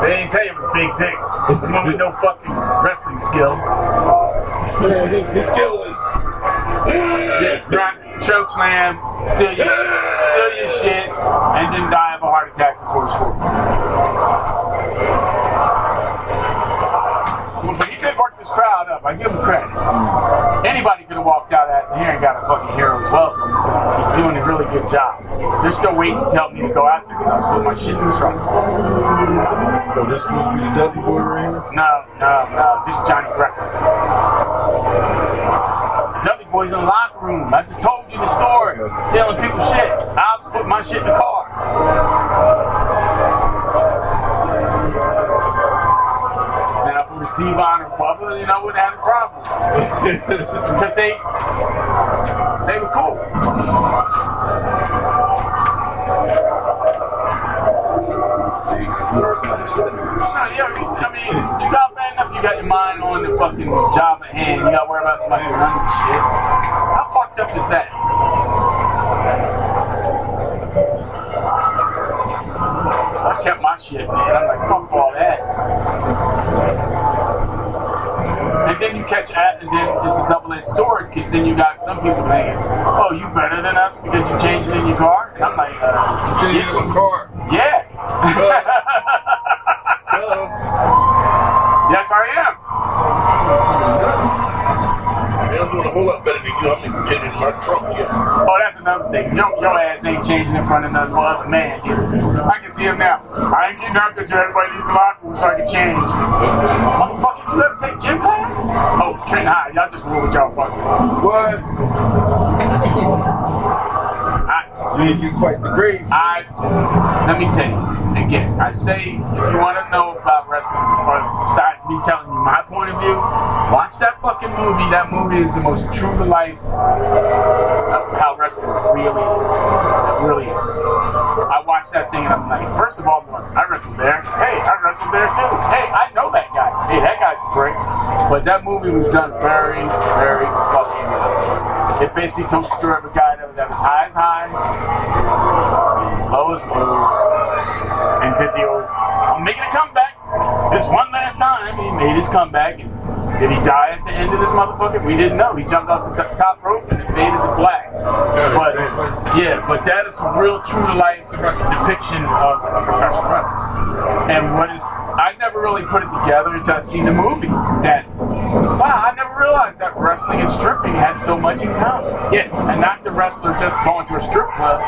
They didn't tell you it was Big Dick. The one with no fucking wrestling skill. Yeah, his, his skill is. Yeah, drop, choke slam, steal your, steal your shit, and then die of a heart attack before his 40. But he did work this crowd up. I give him credit. Anybody could have walked out after here and got a fucking hero's welcome because he's doing a really good job. They're still waiting to tell me to go after because I was putting my shit in the truck. So this supposed to be the Dudley Boy? No, no, no. This is Johnny Greco. The Dudley Boyz in the locker room. I just told you the story. Telling people shit. I was putting my shit in the car. And was D-Von or Bubba, you know, I wouldn't have had a problem. <laughs> because they they were cool. No, yeah, I mean, you got bad enough, you got your mind on the fucking job at hand. You got to worry about somebody running shit. How fucked up is that? I kept my shit, man. I'm like, fuck all that. Then you catch at, and then it's a double-edged sword, because then you got some people thinking, oh, you better than us because you changed it in your car? And I'm like, uh, You changed it in the car. yeah. <laughs> Hello. yes, I am. I'm doing a whole lot better than you. I'm even taking my trunk, yeah. Oh, that's another thing. Your, your ass ain't changing in front of another other man. dude. I can see him now. I ain't getting up there till everybody leaves the locker room so I can change. Motherfucker, you ever take gym class? Oh, Trent High. Y'all just rule with y'all fucking. What? I, You quite the grades. I, let me tell you, again, I say if you want to know about wrestling, besides me telling you my point of view, watch that fucking movie. That movie is the most true to life of how wrestling really is. It really is. I watched that thing and I'm like, first of all, I wrestled there. Hey, I wrestled there too. Hey, I know that guy. Hey, that guy's great. But that movie was done very, very fucking well. It basically told the story of a guy that was at his highest highs, lowest lows, and did the old, I'm making a comeback. This one last time, he made his comeback. Did he die at the end of this motherfucker? We didn't know. He jumped off the top rope and invaded the black. But yeah, but that is a real true to life depiction of a professional wrestler. And what is I never really put it together until I seen the movie. That wow, I never realized that wrestling and stripping had so much in common. Yeah, and not the wrestler just going to a strip club.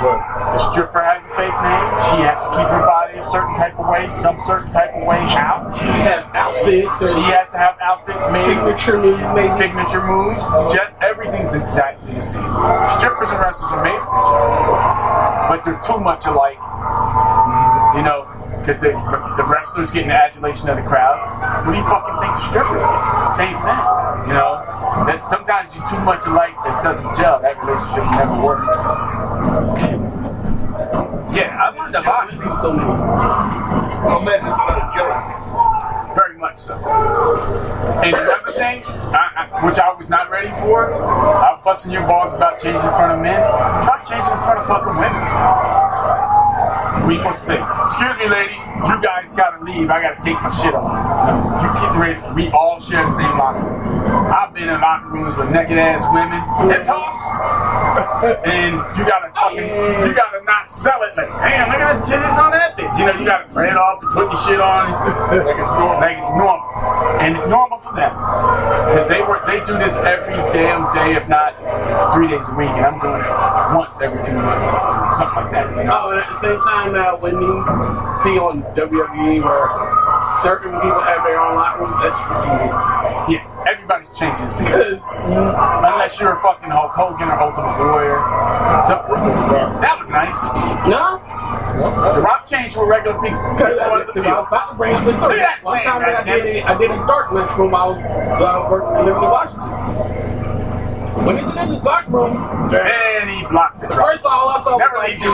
The stripper has a fake name. She has to keep her body a certain type of way, some certain type of way out. She has outfits. or She has to have outfits made. Signature moves. Signature moves. Just, everything's exactly the same. Strippers and wrestlers are made for each other, but they're too much alike. You know, because the, the wrestlers getting the adulation of the crowd. What do you fucking think the strippers get? Same thing. You know, that sometimes you're too much alike that doesn't gel. That relationship never works. Yeah, I learned a lot. So many. I imagine it's a lot of jealousy. Very much so. And another thing, I, I, which I was not ready for, I'm busting your balls about changing in front of men. Try changing in front of fucking women. We must say, excuse me, ladies, you guys gotta leave. I gotta take my shit off. No, you get ready. We all share the same locker room. I've been in locker rooms with naked ass women. Hip toss. <laughs> And you gotta fucking, you gotta not sell it. Like, damn, look at the titties on that bitch. You know, you gotta play it off and put your shit on. <laughs> Like it's normal. Like it's normal. And it's normal for them. Because they work they do this every damn day, if not three days a week, and I'm doing it once every two months. Something like that. You know? Oh, and at the same time now, when you see on WWE where certain people have their own locker rooms, that's for TV. Yeah, everybody's changing. Because Unless you're a fucking Hulk Hogan or Ultimate Warrior. So, that was nice. no, The Rock changed for regular people. because I, wanted to 'cause I was about to bring up this story. that One time that I did a, I did a dark match room. I was uh, working living in Washington. When he did this locker room, And he blocked the it. first of all I saw was like you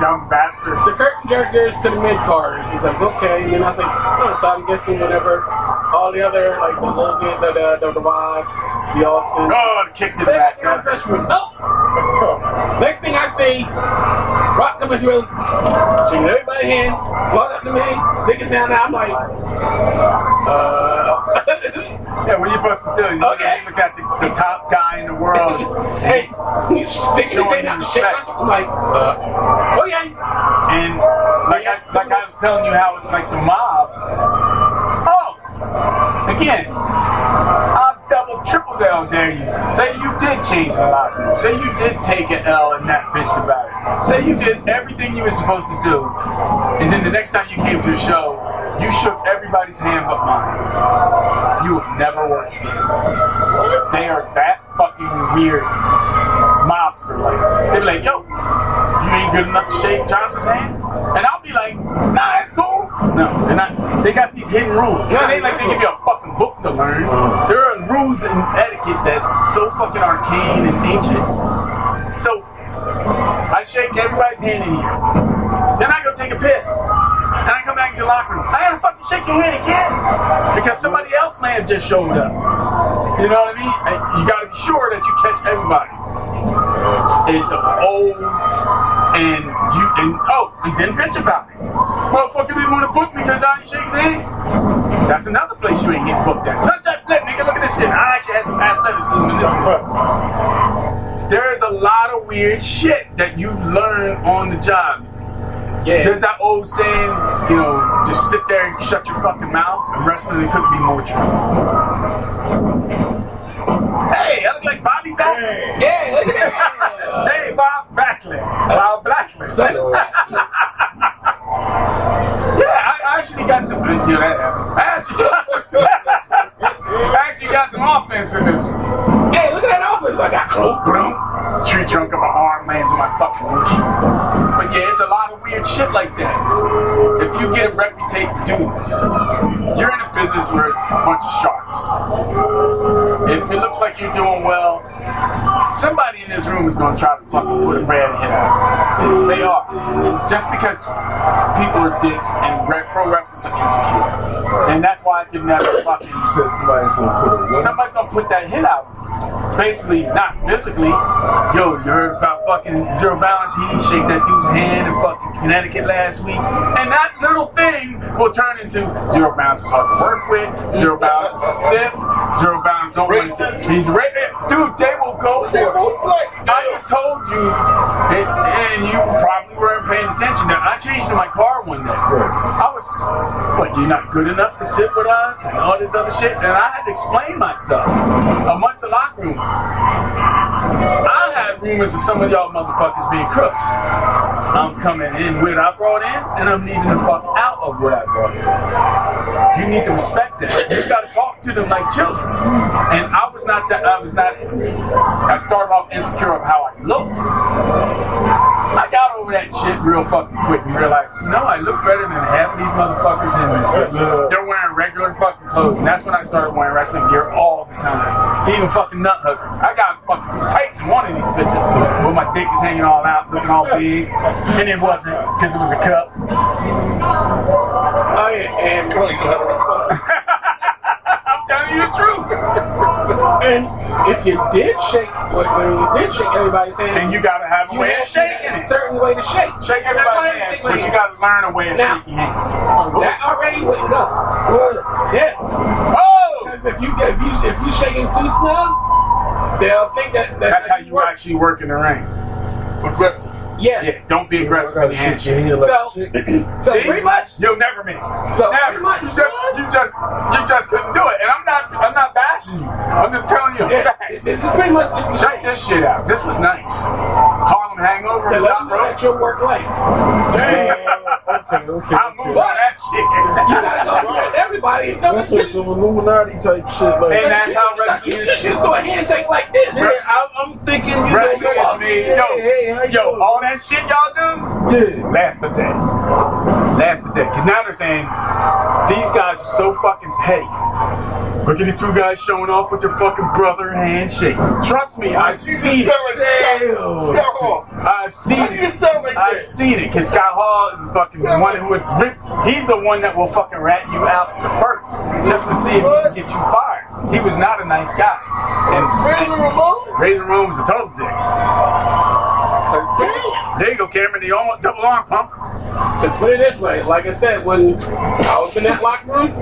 dumb bastard. the curtain jerkers to the mid carders. He's like, okay. And then I was like, oh, so I'm guessing whatever. all the other, like the Hogan, the, the, the, the Ross, the Austin. Oh, the kick to the They back. in dressing. Nope. <laughs> Next thing I see, Rock coming through, shaking everybody's hand, walk up to me, stick his hand out. I'm like, uh. <laughs> Yeah, when you bust the tail, you Okay. look at the, the top guy in the world. hey, he's sticking his hand out and shaking. I'm like, uh, okay. And like I, like I was telling you how it's like the mob. Oh, again, I'll double, triple down dare you. Say you did change a lot. Say you did take an L and that bitch about it. Say you did everything you were supposed to do, and then the next time you came to a show, you shook everybody's hand but mine. You would never work again. They are that fucking weird mobster like. they'd be like, yo, you ain't good enough to shake Johnson's hand? And I'll be like, nah, it's cool. No, they're not. They got these hidden rules. It ain't like they give you a fucking book to learn. Uh-huh. There are rules and etiquette that's so fucking arcane and ancient. So, I shake everybody's hand in here. Then I go take a piss. And I come back into the locker room. I gotta fucking shake your hand again. Because somebody else may have just showed up. You know what I mean? You gotta be sure that you catch everybody. It's old and you and oh, and then bitch about it. Motherfucker didn't want to book me because I ain't shake his hand. That's another place you ain't getting booked at. Sunset Flip, nigga, look at this shit. I actually had some athleticism in this one. There's a lot of weird shit that you learn on the job. Yeah. There's that old saying, you know, just sit there and shut your fucking mouth, and wrestling couldn't be more true. Hey, I look like Bobby Backlund. Yeah, look at that. <laughs> hey, Bob Backlund. Bob Blackman. <laughs> yeah, I, actually got some. Until that I actually got some. <laughs> I actually got some offense in this one. Hey, look at that I got close, boom. Tree trunk of my arm lands in my fucking roof. But yeah, it's a lot of weird shit like that. If you get a reputation, dude, you're in a business where it's a bunch of sharks. If it looks like you're doing well, somebody in this room is gonna try to fucking put a bad hit out. They are. Just because people are dicks and pro wrestlers are insecure. And that's why I can never fucking. You said somebody's gonna put a what? Somebody's gonna put that hit out. Basically, not physically. Yo, you heard about fucking zero balance? He shake that dude's hand in fucking Connecticut last week. And that little thing will turn into zero balance is hard to work with, zero balance is stiff, zero balance don't want. He's right eh, Dude, they will go for it. I just told you, and, and you probably weren't paying attention. Now, I changed in my car one day. I was, what, you're not good enough to sit with us and all this other shit? And I had to explain myself amongst the locker room. I had rumors of some of y'all motherfuckers being crooks. I'm coming in with what I brought in, and I'm leaving the fuck out of what I brought in. You need to respect that. You gotta talk to them like children. And I was not that. I was not. I started off insecure of how I looked. I got over that shit real fucking quick and realized, no, I look better than half of these motherfuckers in this bitch. They're wearing regular fucking clothes, and that's when I started wearing wrestling gear all the time. Even fucking nut hookers. I got fucking tights in one of these bitches where my dick is hanging all out, looking all big, and it wasn't because it was a cup. Oh yeah, and you have a response. <laughs> I'm telling you the truth. And if you did shake, when when you did shake everybody's hand, And you gotta have a you way had of shaking a certain way to shake. Shake everybody's hand, but you gotta learn a way of Now- shaking hands. That already wouldn't go. Yeah. Oh! Because if you if you if you shaking too snug, they'll think that that's, That's how you actually work in the ring. Aggressive. Yeah. Yeah, don't be aggressive in the handshake. So, so See? pretty much. You'll never make it. So never. pretty much. You just, you just, you just couldn't do it. And I'm not, I'm not bashing you. I'm just telling you. Yeah, this is pretty much just Check this shit out. This was nice. Harlem Hangover. to let Top them know Rope. that your work late. okay, okay. <laughs> I move on that shit. You gotta go with everybody. No, That's you what some Illuminati type shit like. And that's how wrestling you just used to a handshake like this. Yeah, I, I'm thinking, you know, Wrestling is me. Yo, hey, how you yo, doing? all that shit y'all do, Yeah. last a day. Last a day. Because now they're saying these guys are so fucking petty. Look at the two guys showing off with their fucking brother handshake. Trust me, I've You seen sound like Scott, it. Scott Hall. I've seen Why it. like I've that? seen it. Because Scott Hall is the fucking Sound one who would rip. He's the one that will fucking rat you out first, just to see if he can get you fired. He was not a nice guy. And Razor Ramon? Razor Ramon was a total dick. Damn. There you go, Cameron. The arm- double arm pump. To put it this way, like I said, when I was in that locker room,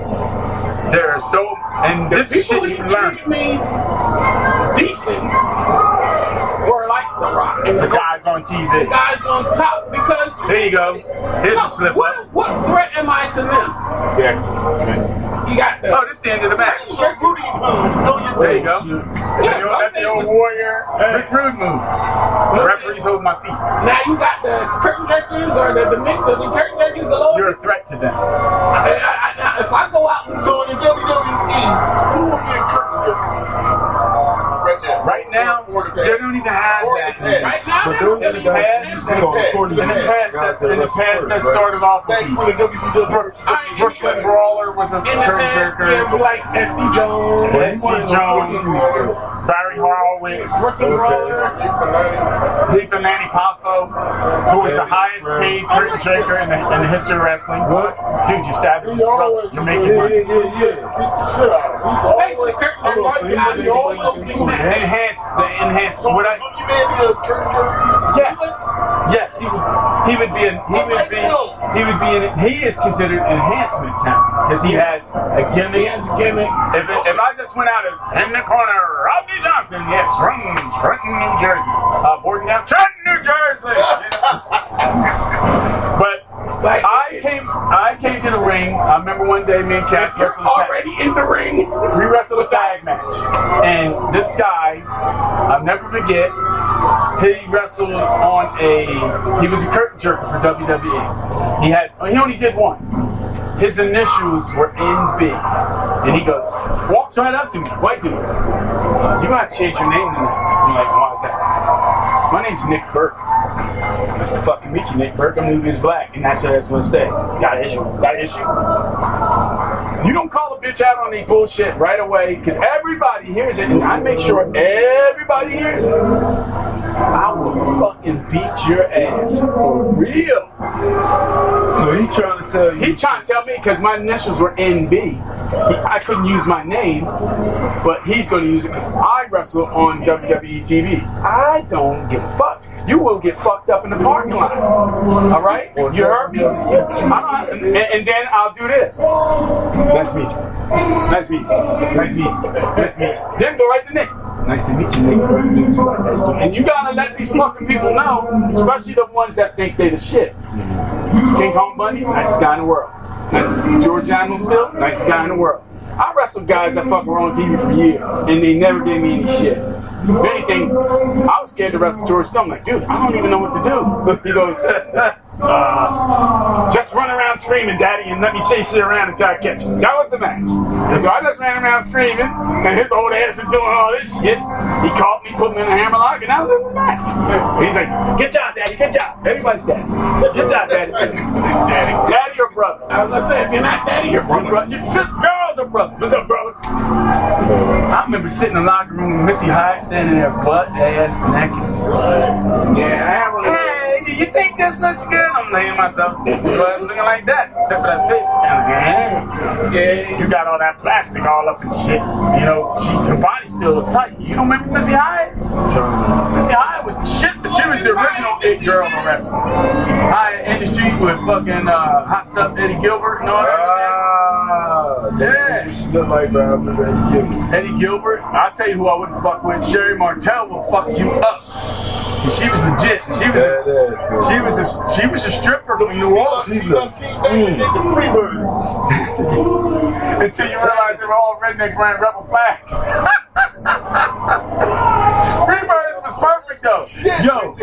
There are so, and the this is people shit who you learn. treated me decent were like The Rock and The the, guys on TV. the guys on top because There you go. Here's a slip what, what threat am I to them? Exactly. You got the Oh, this is the end of the match. So booty pump. Know your There you go. Shit. That's the old- That's the old warrior Rick Rude move. The referee's holding my feet. Now you got the curtain jerkers or the the, the, the curtain jerkers galore. You're a threat to them. I, I, I, if I go out and So in the WWE, who will be a curtain jerker? Right now. Right now, Or the they don't even have that. right now, But they're those they're In the past, you call according to in the the past, that, in the past, that started off with when the WCW. Brooklyn Brawler was a in the curtain past, yeah, jerker. we like SD Jones, S.C. Jones, Barry Horowitz, Brooklyn Brawler. Leaping Lanny Poffo, who was the highest paid curtain jerker in the, in the history of wrestling. What? Dude, you savage. He always You're yeah, making yeah, money. yeah, yeah. Beat the shit out of him. He's always- Basically, curtain jerker, say I he be all didn't over make the it enhance, the enhance. So would I, the boogeyman be a curtain? Yes, yes, he would. He would be. An, he would be. He would be. An, he is considered enhancement talent because he has a He gimmick. has a gimmick. If, it, if I just went out as in the corner, Rodney Johnson, yes, from Trenton, New Jersey, uh, Bordentown, Trenton, New Jersey. <laughs> But Like, I came, I came to the ring. I remember one day me and Cass if you're wrestled a tag. already in the ring, We wrestled a tag match, and this guy, I'll never forget. He wrestled on a. He was a curtain jerker for WWE. He had. He only did one. his initials were NB. And he goes, walks right up to me, white dude. You gotta change your name tonight. I'm like, why is that? My name's Nick Burke. Nice to fucking meet you, Nick Burke. I'm Nubius Black, and that's how that's gonna stay. Got an issue. Got an issue. You don't call a bitch out on any bullshit right away, because everybody hears it, and I make sure everybody hears it. I will fucking beat your ass for real. So he trying to tell you. He trying to tell me because my initials were NB. He, I couldn't use my name, but he's going to use it because I wrestle on WWE TV. I don't give a fuck. You will get fucked up in the parking lot. All right? You heard me? I don't, and, and then I'll do this. Nice to meet you. Nice to meet you. Nice to meet you. Nice to meet you. Then go right to Nick. Nice to meet you, Nick. And you gotta let these fucking people know, especially the ones that think they the shit. King Kong Bundy, nicest guy in the world. Nice. George Animal Steele, nicest guy in the world. I wrestled guys that fuck were on TV for years, and they never gave me any shit. If anything, I was scared to wrestle George Steele. I'm like, dude, I don't even know what to do. <laughs> He goes, uh, just run around screaming, daddy, and let me chase you around until I catch you. That was the match. So I just ran around screaming, and his old ass is doing all this shit. He caught me, put me in a hammerlock, and that was in the match. He's like, good job, daddy, good job. Everybody's daddy. Good job, daddy. daddy. Daddy or brother? I was gonna say, if you're not daddy, you're brother. brother. Your sister, girls or brother. What's up, brother? I remember sitting in the locker room with Missy Hyatt standing there, butt ass naked. Yeah, I have a You think this looks good? I'm laying myself, but looking like that, except for that face. Yeah, you got all that plastic all up and shit. You know, she, her body still look tight. You don't remember Missy Hyatt? Missy Hyatt was the shit. She was the original it girl in wrestling. Hyatt industry with fucking uh, hot stuff Eddie Gilbert and all that Ah, shit. Yeah. She look like remember Eddie Gilbert. Eddie Gilbert. I'll tell you who I wouldn't fuck with. Sherri Martel will fuck you up. She was legit. She was a, she was a she was a stripper from New Orleans. She's a <laughs> Until you realize they were all rednecks wearing rebel flags. <laughs> Freebirds was perfect though. Yo,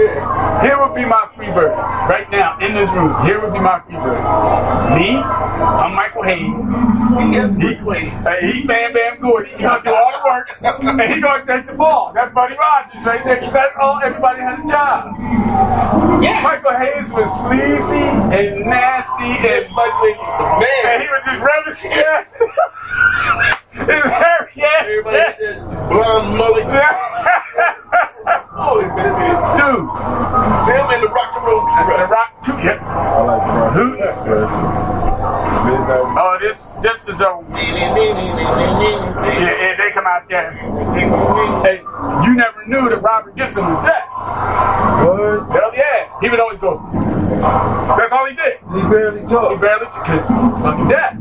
here would be my free Freebirds right now in this room. Here would be my free Freebirds. Me, I'm Michael Hayes. He is Michael Hayes. He Bam Bam Gordy. He gonna do all the work, and he gonna take the ball. That's Buddy Roberts right there. that's all. Everybody had a job. Yeah. Michael Hayes was sleazy and nasty and Michael Hayes the man. And he was just rub <laughs> his chest. his hairy ass chest. Blonde mullet. oh, Dude. Them and the Rock and Roll Express. The Rock, too, yeah. I like the Rock Who? Express. Oh, this this is a yeah, yeah, they come out there. Hey, you never knew that Robert Gibson was dead. What? Hell yeah, he would always go. That's all he did. He barely talked. He talked. barely because fucking dead.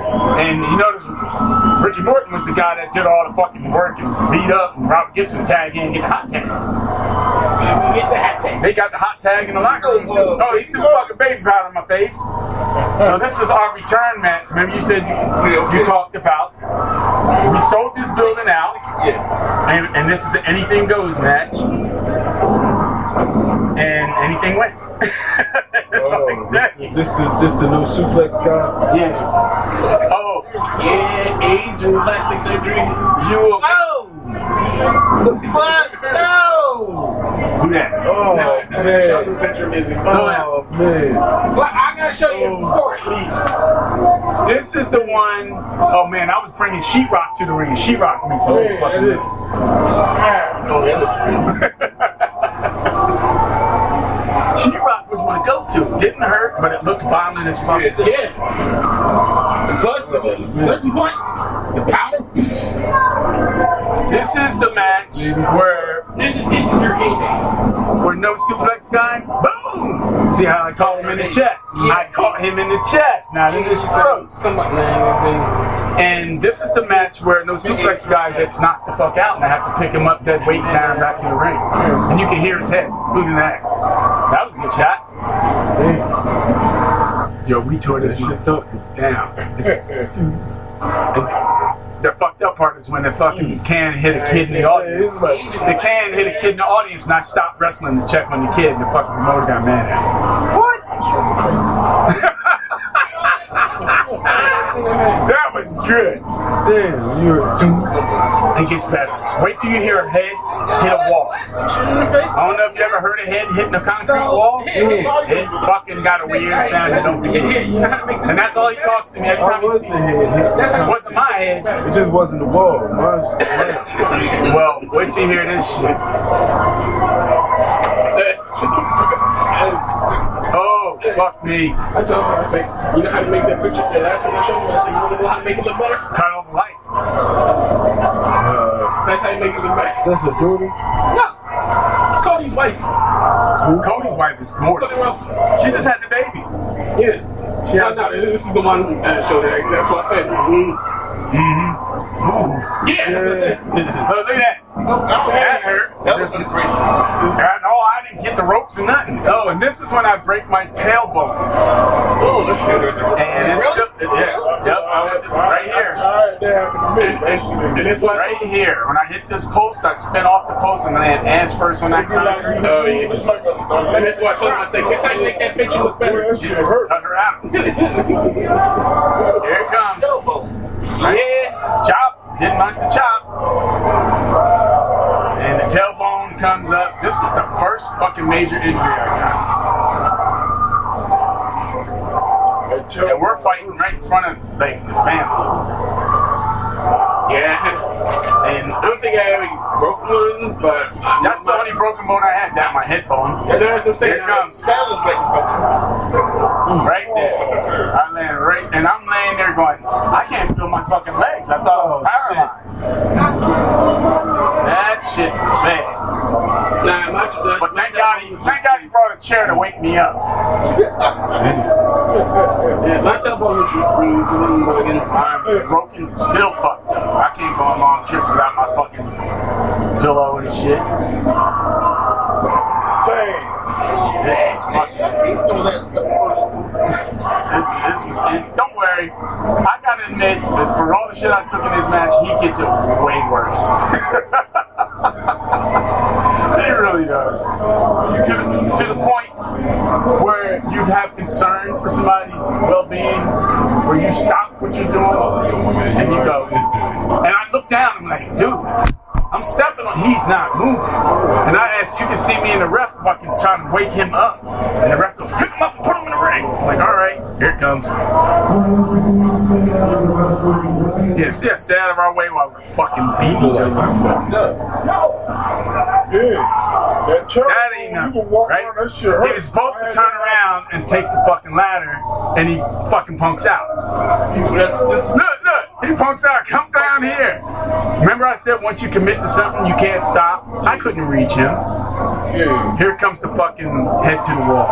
And you notice Ricky Morton was the guy that did all the fucking work and beat up, and Robert Gibson tag in and get the hot tag. Get the hot tag. They got the hot tag in the locker room. Oh, oh. oh he threw a fucking baby powder in my face. So this is our return match. Remember you said you, you talked about. We sold this building out, and, and this is an anything goes match, and anything went. It's Oh, like this, this the this the new suplex guy. Yeah. Oh. Yeah, age and plastic surgery. You will. Oh! The fuck? No! Who that? Oh man. Picture music. Oh man. Well, I gotta show you before at least. This is the one oh man, I was bringing sheetrock to the ring. Sheetrock makes all this fucking Man, Oh, that Sheetrock was my go-to. Didn't hurt, but it looked violent as fuck. Yeah. And plus, at a certain point, the powder. This is the match where this is, this is your heyday. Where no suplex guy, boom! See how I caught him in the chest? I caught him in the chest, not in his throat. And this is the match where no suplex guy gets knocked the fuck out, and I have to pick him up dead weight and carry him back to the ring. And you can hear his head. Look at that. That was a good shot. Yo, we tore this shit down. <laughs> the fucked up part is when the fucking can hit a kid in the audience. The can hit a kid in the audience, and I stopped wrestling to check on the kid, and the fucking promoter got mad at. What? <laughs> That was good. Damn, you're. It gets better. Wait till you hear a head hit a wall. I don't know if you ever heard a head hitting a concrete wall. It fucking got a weird sound. You don't forget. And that's all he talks to me every time he sees me. It wasn't my head. It just wasn't the wall. Mine's Well, wait till you hear this shit. <laughs> Fuck me. I told him, I say, you know how to make that picture? The last one I showed you, I said, you want to know how to make it look better? Cut off the light. That's how you make it look better. That's a duty. No, it's Cody's wife. Cody's wife is gorgeous. She just had the baby. Yeah. She no, no, this is the one uh, showed it. That's what I said. Mm. Mm-hmm. Yeah, that's what I said. Oh, look at that. That hurt. That was a great And, oh, I didn't get the ropes or nothing. Oh, and this is when I break my tailbone. Oh, this shit. And it's still, yeah, yep, I was right here. Alright, that me. And it's right here. When I hit this post, I spin off the post and land ass first when on that concrete. Oh, yeah. And that's why I told him, I said, this how you make that picture look better. That shit hurt. Cut her out. <laughs> Here it comes. Yeah, chop. Didn't like the chop. And the tailbone comes up. This was the first fucking major injury I got. And we're fighting right in front of like the family. Yeah. And I don't think I ever broke one, but I, that's the only broken bone I had. Down my hip bone. You know what I'm saying? Here it comes. Sounds like something. Right there. I land right, and I'm laying there going, I can't feel my fucking legs. I thought I was oh, paralyzed. That shit was bad. Nah, my, my, But thank God, he, thank God he brought a chair to wake me up. <laughs> yeah, my telephone was bruised and then broken. I'm broken, still fucked up. I can't go on long trips without my fucking pillow and shit. Dang. Don't worry. I gotta admit, as for all the shit I took in this match, he gets it way worse. he really does. To, to the point where you have concern for somebody's well-being, where you stop what you're doing and you go. And I look down. and I'm like, dude. I'm stepping on, he's not moving. And I asked, you can see me in the ref fucking trying to wake him up. And the ref goes, pick him up and put him in the ring. I'm like, all right, here it comes. Yes, yeah, stay out of our way while we're fucking beating each other. No. Yeah. That. That ain't nothing, right? that shit. He was supposed to turn around and take the fucking ladder, and he fucking punks out. Look, look, he punks out. Come down here. Remember I said once you commit to something, you can't stop? I couldn't reach him. Yeah. Here comes the fucking head to the wall.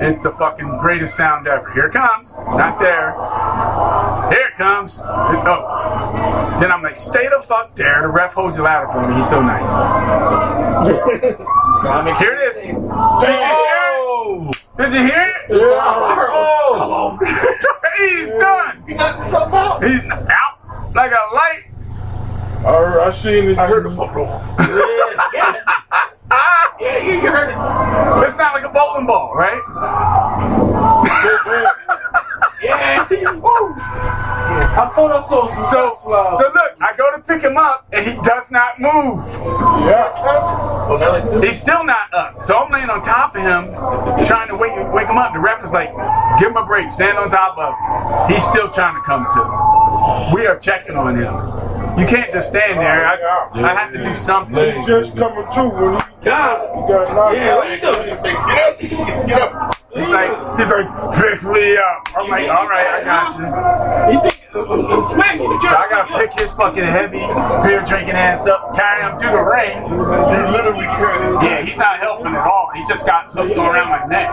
It's the fucking greatest sound ever. Here it comes. Not there. Here it comes. Oh. Then I'm like, stay the fuck there. The ref holds the ladder for me. He's so nice. <laughs> Here it is. Did you hear it? Did you hear it? Oh, come on. <laughs> He's done. he knocked himself out. He's out like a light. I, I seen it. I heard the foot roll. Yeah. <laughs> Yeah, you, you heard it. That sound like a bowling ball, right? Yeah. Woo. I thought I saw some So, so look, I go to pick him up and he does not move. Yeah. Now like this. He's still not up. So I'm laying on top of him, trying to wake wake him up. The ref is like, give him a break, stand on top of him. He's still trying to come to. We are checking on him. You can't just stand there. I, I have to do something. He's just coming to when he, he God. got knocked Yeah, out. what you doing? Get up. Get up. He's like, he's like, pick me up. I'm like, all right, I got you. You think uh, uh, uh, I'm smacking the So I gotta pick his fucking heavy beer drinking ass up, carry him to the ring. You literally carried his Yeah, he's not helping at all. He just got hooked around my neck.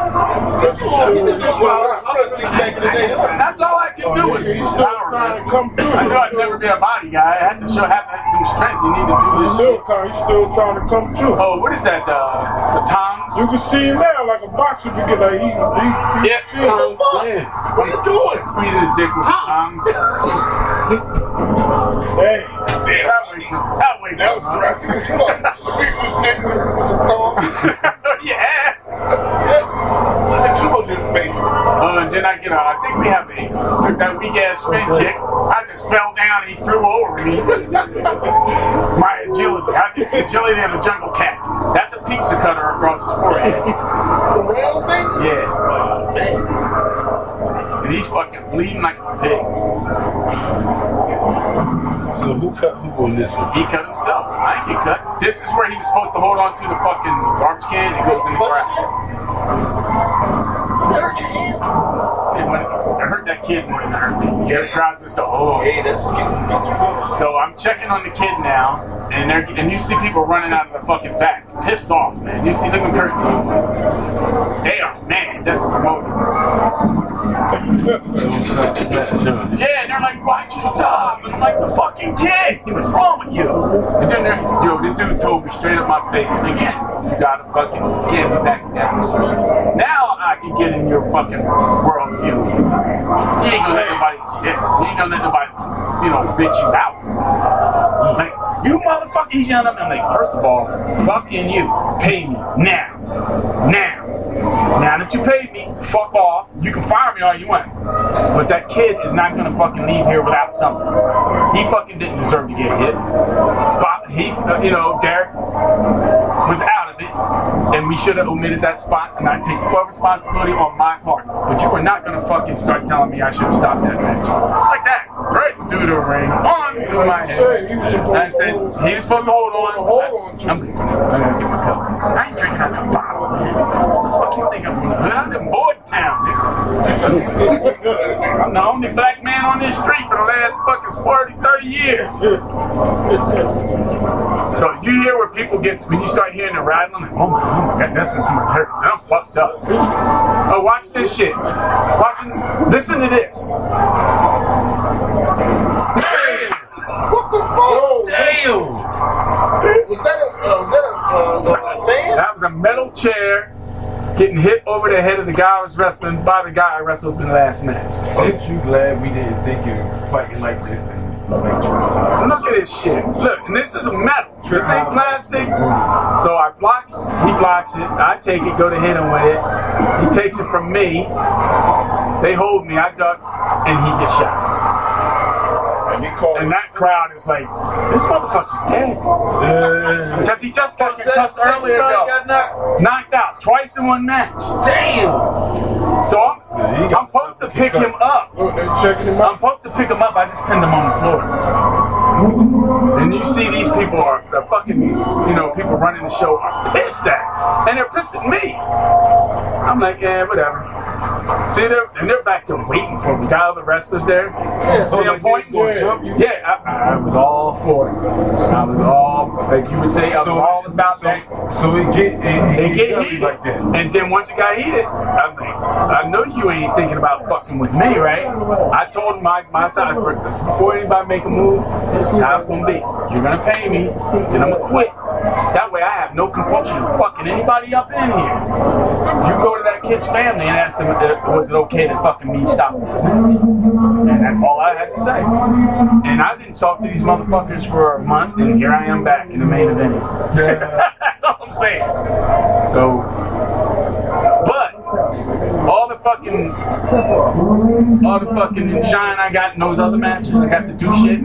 That's all I can do is He's still trying to come through. I knew I'd never be a body guy. I had to show have have some strength. You need to do this still, shit. he's still trying to come to. Oh, what is that? Uh, the tongs? You can see him now like a boxer to get like he, he, he Yeah, shit. Tom, yeah. What are you doing? Squeezing his dick with tongs. <laughs> Hey, That wakes him. That wakes That was up. graphic as fuck. Squeeze his dick with with some tongs. yes. Yeah. Look at two of to the. Uh, then I get out. I think we have a that weak ass spin kick. I just fell down and he threw over me. <laughs> My agility. I think the agility of a jungle cat. That's a pizza cutter across his forehead. <laughs> The round thing? Yeah. Man. And he's fucking bleeding like a pig. So who cut who on this one? He cut himself. I ain't get cut. This is where he was supposed to hold on to the fucking garbage can and it goes in the ground. That hurt your hand? It, hurt that kid more than it hurt me. Yeah. The crowd just go, oh. Hey, that's what getting makes you go. So I'm checking on the kid now, and they're and you see people running out of the fucking back, pissed off, man. You see them in curtains on. They are mad. That's the promoter. Yeah, and they're like, why'd you stop? And I'm like, the fucking kid. What's wrong with you? And then yo, dude told me straight up my face, again, you gotta fucking get me back down. Now I can get in your fucking world view. You ain't gonna let nobody shit. You ain't gonna let nobody, you know, bitch you out. Like, you motherfucker, he's yelling at me. I'm like, first of all, fucking you. Pay me now. Now. Now that you paid me, fuck off. You can fire me all you want. But that kid is not gonna fucking leave here without something. He fucking didn't deserve to get hit. But he, uh, you know, Derek was out it, and we should have omitted that spot, and I take full responsibility on my part. But you are not gonna fucking start telling me I should have stopped that match. Like that, right through the ring, on through my head. I said he was supposed to hold on. I, I'm, I'm gonna get my cup. I ain't drinking out the bottle. What you think I'm from the hood? I'm in Board Town, nigga. I'm the only black man on this street for the last fucking 40, 30 years. <laughs> So you hear where people get when you start hearing the rattling, like, oh my, oh my god, that's when somebody hurt. I'm fucked up. Oh, watch this shit. Watch it. Listen to this. What the fuck? Damn. Was that a, uh, was that a, uh, a fan? That was a metal chair getting hit over the head of the guy I was wrestling by the guy I wrestled in the last match. Aren't you glad we didn't think you were fighting like this and like trying Look at this shit. Look, and this is a metal. This ain't plastic. So I block, he blocks it. I take it, go to hit him with it. He takes it from me. They hold me, I duck, and he gets shot. And he called And that crowd is like, this motherfucker's dead. Because he just got concussed earlier ago. got knocked. Knocked out twice in one match. Damn. So I'm, I'm supposed to pick him up. Oh, checking him I'm supposed to pick him up. I just pinned him on the floor. And you see these people are the fucking, you know, people running the show are pissed at, and they're pissed at me. I'm like, yeah, whatever. See, they're and they're back to waiting for me. Got all the wrestlers there. See, Oh, I'm like pointing. they was jump you? Yeah, I, I was all for it. I was all, like you would say, I was all about so, that. So it get it, They it get ugly heated. like that. And then once it got heated, I'm like, I know you ain't thinking about fucking with me, right? I told my, my side this before anybody make a move, this is how it's gonna be. You're gonna pay me, then I'm gonna quit. That way I have no compulsion of fucking anybody up in here. You go to that kid's family and ask them, was it okay to fucking me stop this match? And that's all I had to say. And I didn't talk to these motherfuckers for a month, and here I am back in the main event. <laughs> that's all I'm saying. So, but fucking, all the fucking shine I got in those other matches, I got to do shit.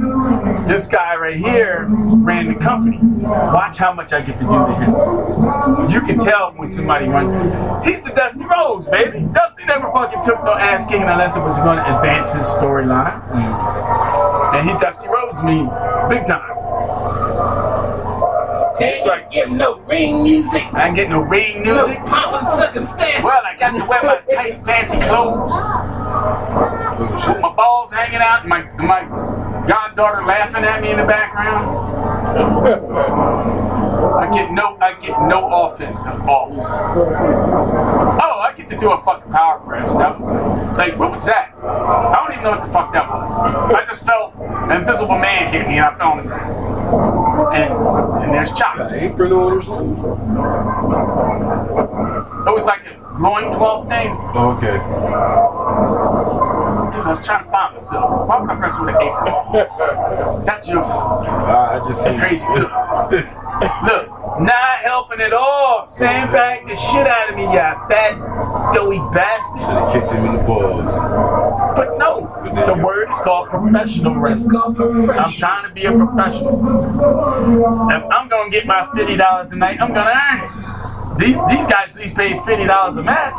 This guy right here ran the company. Watch how much I get to do to him. You can tell when somebody runs. He's the Dusty Rhodes, baby. Dusty never fucking took no ass kicking unless it was going to advance his storyline. And he Dusty Rhodes me big time. Ain't like getting no ring music. I ain't getting no ring music. No popping, sucking, stand. Well, I got to wear my tight, fancy clothes. With my balls hanging out, and my, my goddaughter laughing at me in the background. <laughs> I get no, I get no offense at all. Oh, I get to do a fucking power press. That was nice. Like, what was that? I don't even know what the fuck that was. I just felt an invisible man hit me, and I fell on the ground. And, and there's chops. Apron on or something? It was like a loincloth thing. Oh, okay. Dude, I was trying to find myself. Why would I press with an apron? <laughs> That's your uh, I just crazy. <laughs> Look, look, not helping at all. Sandbag the shit out of me, you fat doughy bastard. Should have kicked him in the balls. But no, the word is called professional wrestling. I'm trying to be a professional. If I'm gonna get my fifty dollars tonight, I'm gonna earn it. These these guys at least paid fifty dollars a match,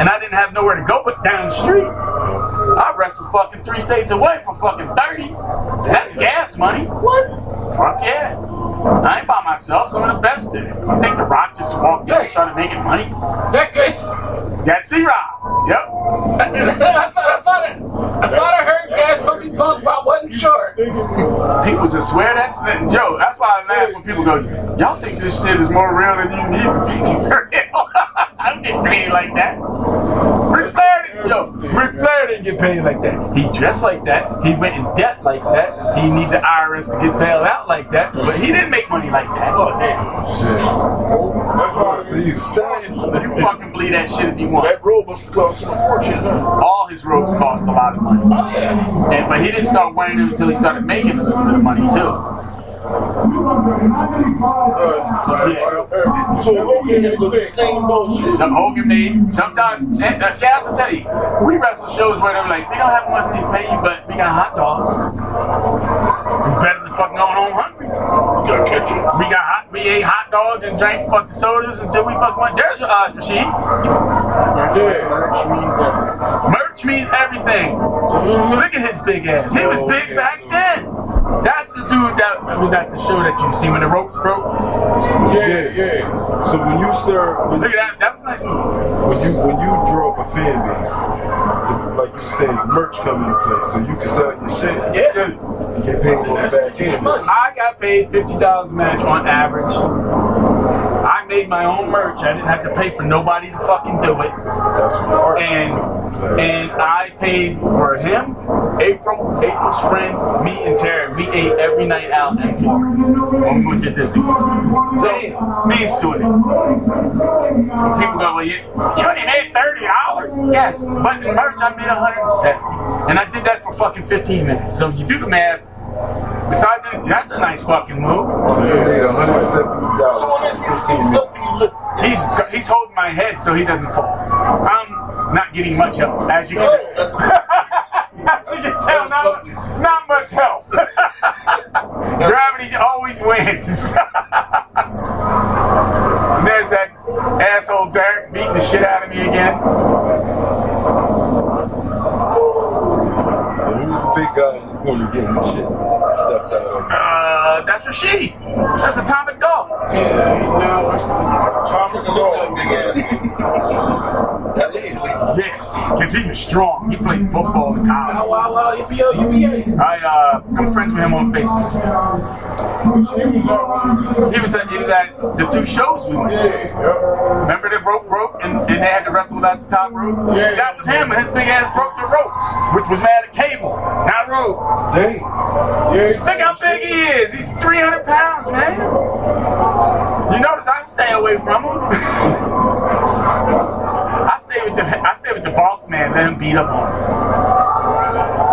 and I didn't have nowhere to go but down the street. I wrestled fucking three states away for fucking thirty. That's gas money. What? Fuck yeah. I ain't by myself. Some of the best did it. You think The Rock just walked in and started making money? That guy's. That's C-Rock. Yep. <laughs> I thought, I thought, I thought I heard gas money pump, but I wasn't sure. People just swear that's Joe. That's why I laugh when people go, "Y'all think this shit is more real than you need to be for real." I don't get paid like that. Ric Flair, didn't- yo, Ric Flair didn't get paid like that. He dressed like that. He went in debt like that. He need the IRS to get bailed out like that. But he didn't make money like that. Oh damn. Shit. That's why I see you stand. You fucking believe that shit if you want. That robe must cost a fortune. huh? All his robes cost a lot of money. Oh, yeah. And but he didn't start wearing them until he started making a little bit of money too. So yeah. So Hogan had to go through the same bullshit. Some Hogan made sometimes. And, uh, Cass will tell you, we wrestle shows where they're like, we don't have money to pay you, but we got hot dogs. It's better than fucking going home hungry. You gotta catch. We got hot, we ate hot dogs and drank fucking sodas until we fucking went. There's your odds machine. That's it. merch means everything. Merch means everything. Look at his big ass. He was big back then. That's the dude that was at the show that you see when the ropes broke. Yeah, yeah. So when you start, when, Look at that. That was a nice move. when you when you draw up a fan base, the, like you said, merch come into play, so you can sell your shit. Yeah. and Get paid on the back end. I got paid fifty dollars a match on average. I made my own merch. I didn't have to pay for nobody to fucking do it. That's what the art. And and I paid for him, April, April's friend, me and Terry. We ate every night out in Florida when we went to Disney. So me and Stuart. And people go, well, you, you only made thirty dollars. Yes, but in merch I made 170, and I did that for fucking 15 minutes. So you do the math. Besides, that's a nice fucking move. So you made $170. So on this, he's he's up and you look. He's he's holding my head so he doesn't fall. I'm not getting much help, as you can. Oh, <laughs> as you can tell, not, not much help. <laughs> Gravity always wins. and <laughs> there's that asshole Derek beating the shit out of me again. So who's the big guy in the corner getting the shit stuffed out of him? Uh, that's Rashid. That's Atomic Dog. Tom Dog. That is. Yeah, because he was strong. He played football in college. Wow, wow, wow, yippee, yo. I uh, I'm friends with him on Facebook still. He was at he was at the two shows we went to. Remember the rope broke and, and they had to wrestle without the top rope? Yeah. That was him. His big ass broke the rope, which was mad at cable, not rope. Dang. Yeah. Look how big he is. He's 300 pounds, man. You notice I stay away from him. <laughs> I stay with the I stay with the boss man. Let him beat up on him.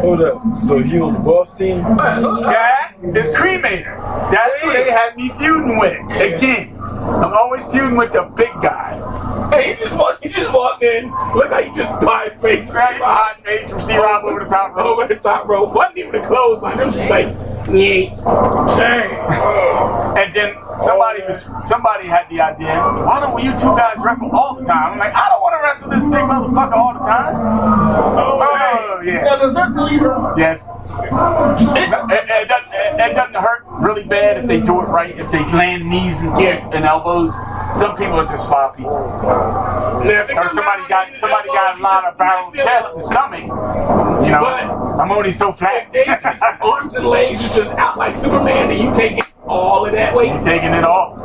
Hold up. So he on the boss team? That is Cremator. That's who they had me feuding with. Again, I'm always feuding with the big guy. Hey, he just walked, he just walked in. Look how he just pie face. Right, hot face from C Rob over the top rope. Over the top rope. Wasn't even a clothesline. It was just like, yeah. Dang. And then somebody was somebody had the idea, why don't you two guys wrestle all the time? I'm like, I don't want to wrestle this big motherfucker all the time. Oh, oh yeah. Now, does that leader? Yes. It, it, it doesn't, it, doesn't hurt really bad if they do it right, if they land knees and, and elbows. Some people are just sloppy. It Or somebody got somebody got a lot of barrel chest and stomach. You know, I'm only so. They just <laughs> arms and legs is just out like Superman, and you taking all of that weight. You taking it all.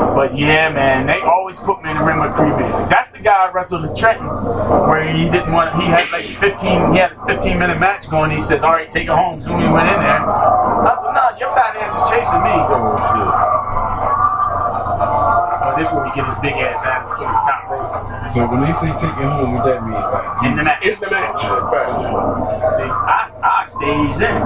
But yeah, man, they always put me in the ring with Cremator. That's the guy I wrestled in Trenton, where he didn't want. He had like 15. He had a 15 minute match going. He says, "All right, take it home." So we went in there. I said, "No, your fat ass is chasing me." Oh Oh, this where we get his big ass out of the top rope. So when they say take him home, what that mean? Like, in the match. In the match. Right. See, I, I stays in.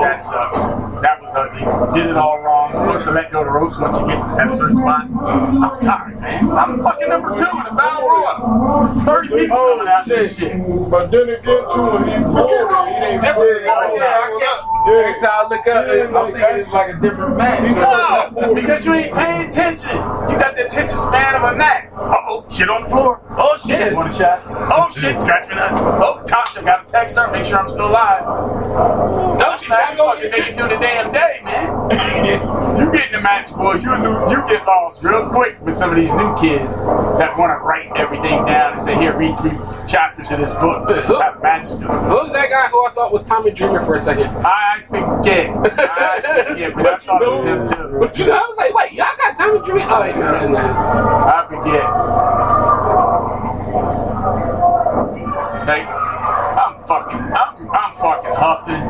That sucks so he did it all wrong. Supposed to let go the ropes once you get at a certain spot. I was tired, man. I'm fucking number two in the battle royal. It's 30 people coming out this shit. But then again, too, when he pulled it, he didn't pull it. Every time I look up, I'm thinking it's like a different man. No, because you ain't paying attention. You got the attention span of a gnat. Uh oh, shit on the floor. Oh shit, want a shot? Oh shit, scratch me nuts. Oh, Tasha, got to text her, make sure I'm still alive. No, she not fucking make it through the damn man. <laughs> you get in the match, boy. You lo- you get lost real quick with some of these new kids that want to write everything down and say, here, read three chapters of this book. This how matches do. Who was that guy who I thought was Tommy Dreamer for a second? I forget. I forget, but I thought it was him too. But you know, I was like, wait, y'all got Tommy Dreamer? Oh, wait, no, that's not. I forget. Like, I'm fucking, I'm, I'm fucking huffing,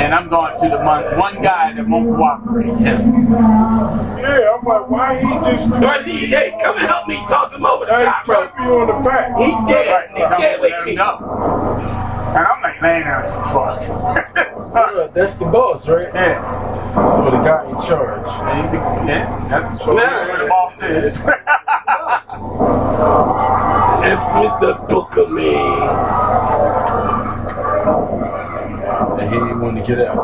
and I'm going to the one, one guy that won't cooperate. Him. Yeah, I'm like, why he just. Why she, hey, come and help me toss him over the Hey, top rope. tap you on the back. He dead. Right, He come dead and with let him me. go. And I'm like laying there, fuck. <laughs> That's the boss, right? Yeah. Or the guy in charge. And he's the, yeah, that's what Nah. the boss is. That's Mr. Booker Man. And he didn't want to get out.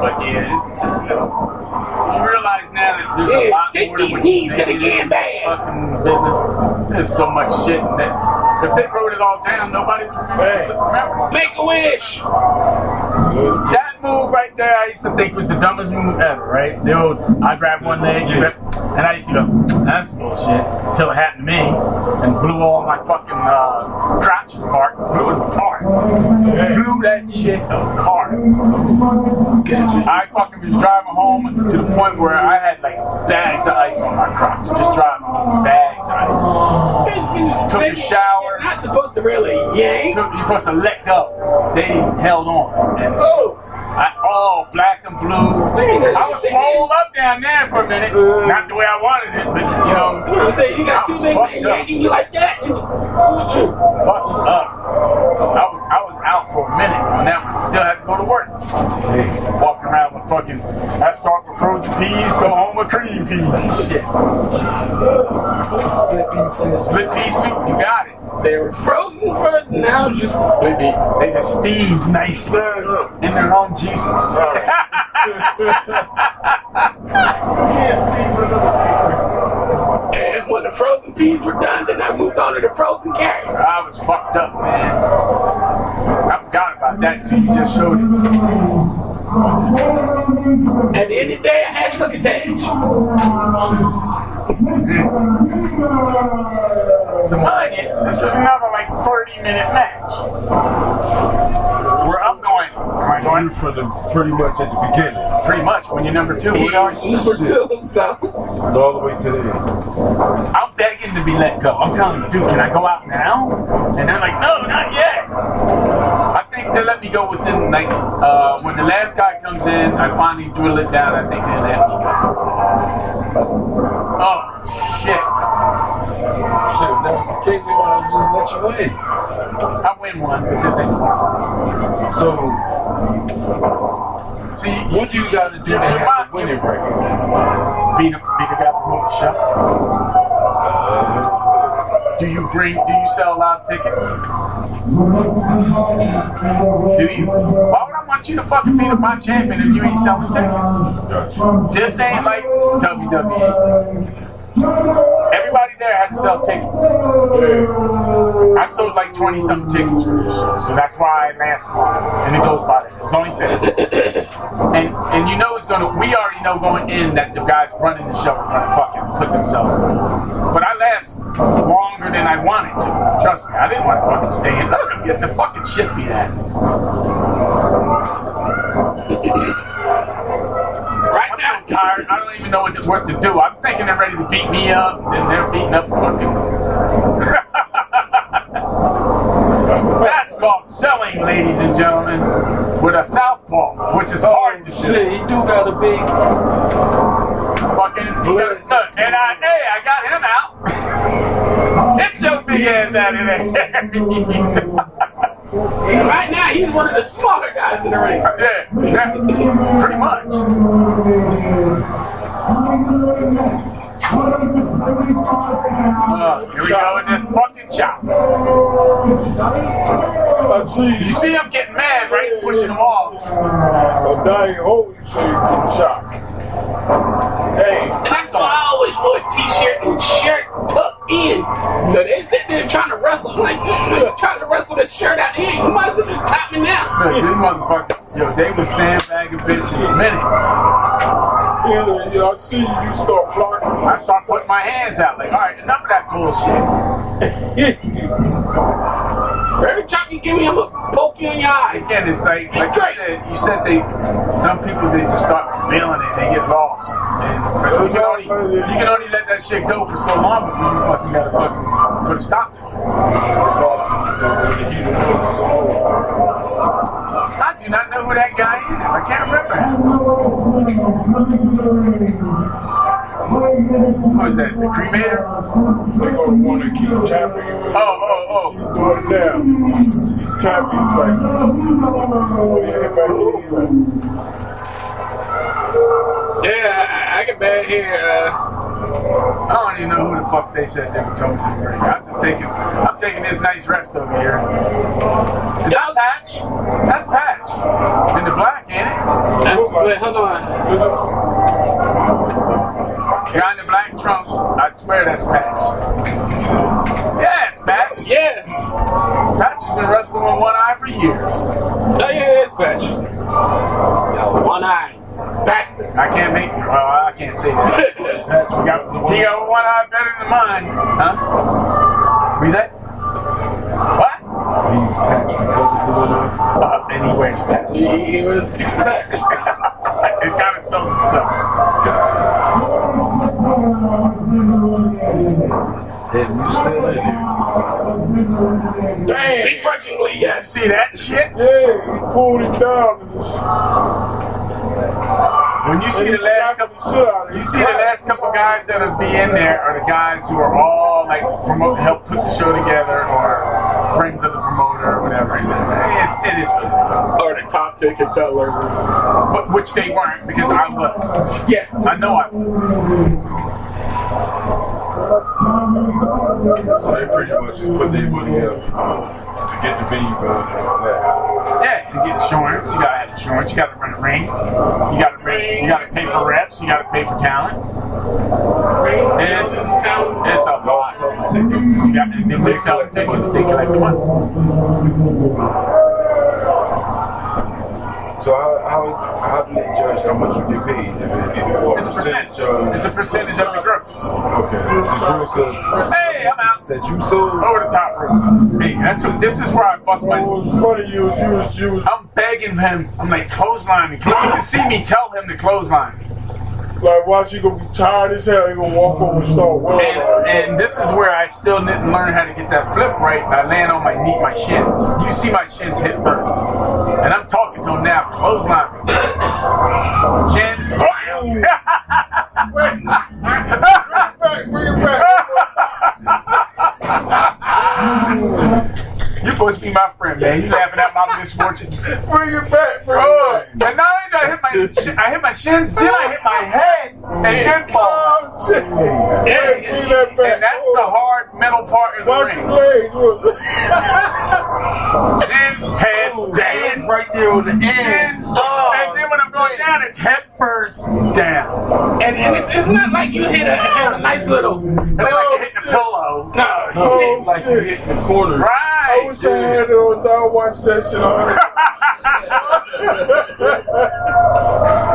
But yeah, it's just it's, you realize now that there's a lot take more to these what you knees to the in yan this band. Fucking business. There's so much shit in that. If they wrote it all down, nobody would remember. remember. Make a wish. That move right there, I used to think was the dumbest move ever, right? The old, I grab one leg, you grab, and I used to go, that's bullshit, until it happened to me, and blew all my fucking uh, crotch apart, blew it apart, blew that shit apart. I fucking was driving home to the point where I had like bags of ice on my crotch, just driving home with bags of ice. Took a shower. You're not supposed to really yank. Took, you're supposed to let go. They held on. And Oh. I, oh, black and blue. I was swole up down there for a minute. Not the way I wanted it, but you know. You know what I'm saying? You got two big men yanking you like that. Fucked up. I was I was out for a minute on that one. Still had to go to work. Walking around with fucking. I start with frozen peas, go home with cream peas. Shit. Split pea soup. Split pea soup, you got it. They were frozen first, now just split peas. They just steamed nicely in their own juices. <laughs> And when the frozen peas were done, then I moved on to the frozen carrots. I was fucked up, man. I forgot about that till you just showed it. At the end of the day, I had succotash. To mind it, this is another like 30 minute match. Where I'm going. Am I going? For the pretty much at the beginning. Pretty much when you're number two. Where are you? <laughs> Number two himself. All the way to the end. I'm begging to be let go. I'm telling them, dude, can I go out now? And they're like, no, not yet. I think they let me go within like uh, when the last guy comes in. I finally drill it down. I think they let me go. Oh shit! Shit, if that was the case, they would have just let you win. I win one, but this ain't. So, See, what you got to do to have a winning record? Be the, be the guy promote the show. Do you bring? Do you sell a lot of tickets? Do you? Why want you to fucking beat up my champion if you ain't selling tickets? This ain't like WWE. Everybody there had to sell tickets. I sold like 20 something tickets for this show, so that's why I long. And it goes by that. It's only fair. And and you know it's gonna we already know going in that the guys running the show are gonna fucking put themselves. But I last longer than I wanted to. Trust me, I didn't want to fucking stay in. Look, I'm getting the fucking shit beat of me. Right now, I'm so tired. I don't even know what to, what to do. I'm thinking they're ready to beat me up, and they're beating up the fucking. <laughs> That's called selling, ladies and gentlemen, with a southpaw, which is hard to do. Oh, shit, he do got a big. Fucking, look, and I, hey, I got him out. <laughs> Get your big ass out of there. <laughs> And right now, he's one of the smaller guys in the ring. Yeah, that, pretty much. Uh, here we go with that fucking chop. I see. You see him getting mad, right? Pushing him off. A dying hole, you should get shot. Hey, And that's why I always wore a t-shirt and shirt tucked in. So they sitting there trying to wrestle. I'm like, "Mm, trying to wrestle the shirt out here. You might as well just top me now. Look, these motherfuckers, yo, they was sandbagging bitch in a minute. yeah, yeah, I see you. You start blocking. I start putting my hands out, like, all right, enough of that bullshit. <laughs> Every time you give me, I'm gonna poke you in your eyes. Again, it's like, like you said, you said they, some people they just start feeling it, they get lost, and you can only, you can only let that shit go for so long before you fucking gotta fucking put a stop to it. I do not know who that guy is. I can't remember him. Who is that? The cremator? They gonna want to keep tapping you. Oh, oh, oh. Going down. You tap you like, when you hit back in, Yeah, I, I can bet here. Uh, I don't even know who the fuck they said they were coming to the ring. I'm just taking, I'm taking this nice rest over here. Is that Patch? That's Patch. In the black, ain't it? that's, wait, hold on. Guy in the black trunks. I swear that's Patch. Yeah, it's Patch. Yeah. Patch has been wrestling with one eye for years. Oh, yeah, it's Patch. Got one eye. Bastard. I can't make. Well, I can't say that. <laughs> Patch, he got, he got one eye better than mine, huh? What's that? What? He's patched because of the one Uh, and he wears patch. He, was. <laughs> it kind of sells itself. And you still in there. Damn. Begrudgingly, oh, yes. See that shit? Yeah, he pulled it down. When you see the last couple, the shit out of you see the last couple guys that'll be in there are the guys who are all like promote, help put the show together, or friends of the promoter, or whatever. And it, it is what it is. Or the top ticket teller. But which they weren't because I was. Yeah. I know I was. So they pretty much just put their money up uh, to get the venue going and all that. Yeah, you get insurance. You gotta have insurance. You gotta run a ring. You gotta ring. You gotta pay for reps. You gotta pay for talent. It's it's a lot. You got, and then they sell tickets. They collect the money. So how, how is how do they judge how much you get paid? Is it, is it what It's a percentage. of- It's a percentage of the gross. Okay. The gross of Hey, I'm out. that you sold. Over the top rope. Hey, that's what, this is where I bust my. Was funny, you you was you was I'm begging him. I'm like clothesline me. You can see me tell him to clothesline me. Like, watch you gonna be tired as hell. You gonna walk over and start wailing. And, and this is where I still didn't learn how to get that flip right by laying on my knee, my shins. You see my shins hit first. And I'm talking to him now, clothesline. Shins! <laughs> Bring it back, bring it back. <laughs> You're supposed to be my friend, man. You laughing at my misfortune. Bring it back, bro. Oh, it and not only did I hit my, shi- I hit my shins, then I hit my head and then oh, fall. Oh shit! Hey, bring that back. And that's the hard metal part of the Watch his ring. legs. Look. Shins, head, oh, down. right there on the end. Shins, oh, and then when I'm going down, it's head first down. And, and it's, it's not like you hit a, hit a nice little. It's like you hit the pillow. No, you Oh, hit like you hit the corner. Right. I I had it on. I watch that shit on.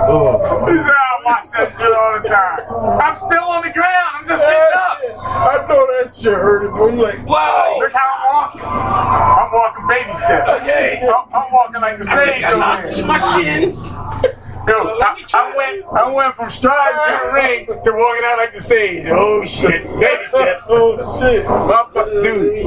oh. He said, I watch that shit all the time. I'm still on the ground. I'm just getting up. I know that shit hurted, but you like, Wow. Look how I'm walking. I'm walking baby steps. Okay. I'm, I'm walking like the sage I over lost my shins. Yo, I, I went, I went from stride to the ring to walking out like the sage. Oh shit, baby <laughs> steps. oh shit. My fucking dude,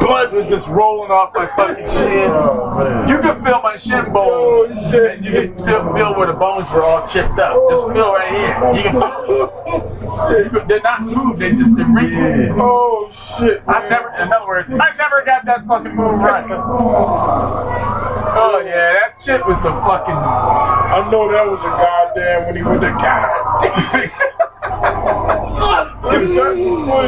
blood was just rolling off my fucking shins. Oh. You can feel my shin bone. Oh, shit. and you can still feel where the bones were all chipped up. Just oh, feel right here. You can. They're not smooth. They just they're wrinkly. Oh shit. I've never, in other words, I never got that fucking move right. <laughs> Oh yeah, that shit was the fucking. I know that was a goddamn when he went to that <laughs>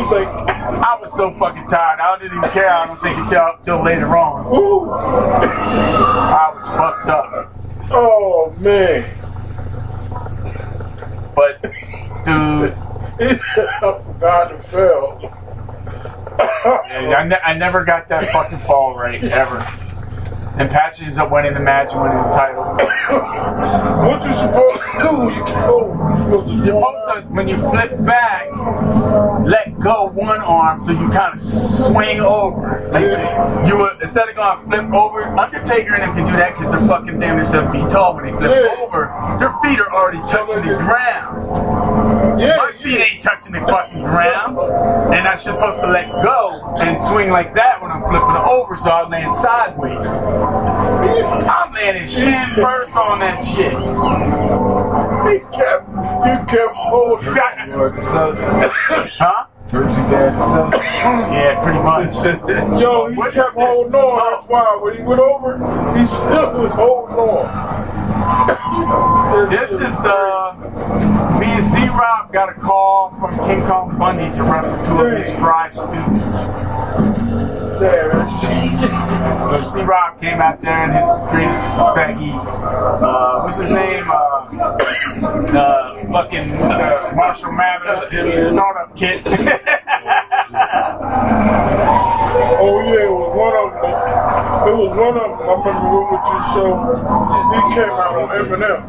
was like, I was so fucking tired. I didn't even care. I don't think until till later on. ooh. I was fucked up. Oh man. But dude, I forgot to fail. I, ne- I never got that fucking fall right ever. And Patch ends up winning the match and winning the title. <coughs> what you supposed to do? You supposed to You're supposed to, when you flip back, let go one arm so you kind of swing over. Like you would, instead of going flip over, Undertaker and them can do that because they're fucking damn near seven feet tall. When they flip Yeah. over, their feet are already touching the ground. Yeah, My feet ain't touching the fucking ground. And I'm supposed to let go and swing like that when I'm flipping over so I land sideways. I'm landing shin first on that shit. He kept, you kept holding. On. <laughs> Huh? Yeah, pretty much. Yo, he What kept is this? holding on. That's why when he went over, he still was holding on. This is uh me and C Rob got a call from King Kong Bundy to wrestle two of his fry students. That. So C Rock came out there in his greatest baggy uh what's his name? Uh uh fucking uh, Marshall Mathers startup kit. <laughs> Oh yeah, it was one of them. It was one of them. I remember we went to the show. He came out on Eminem.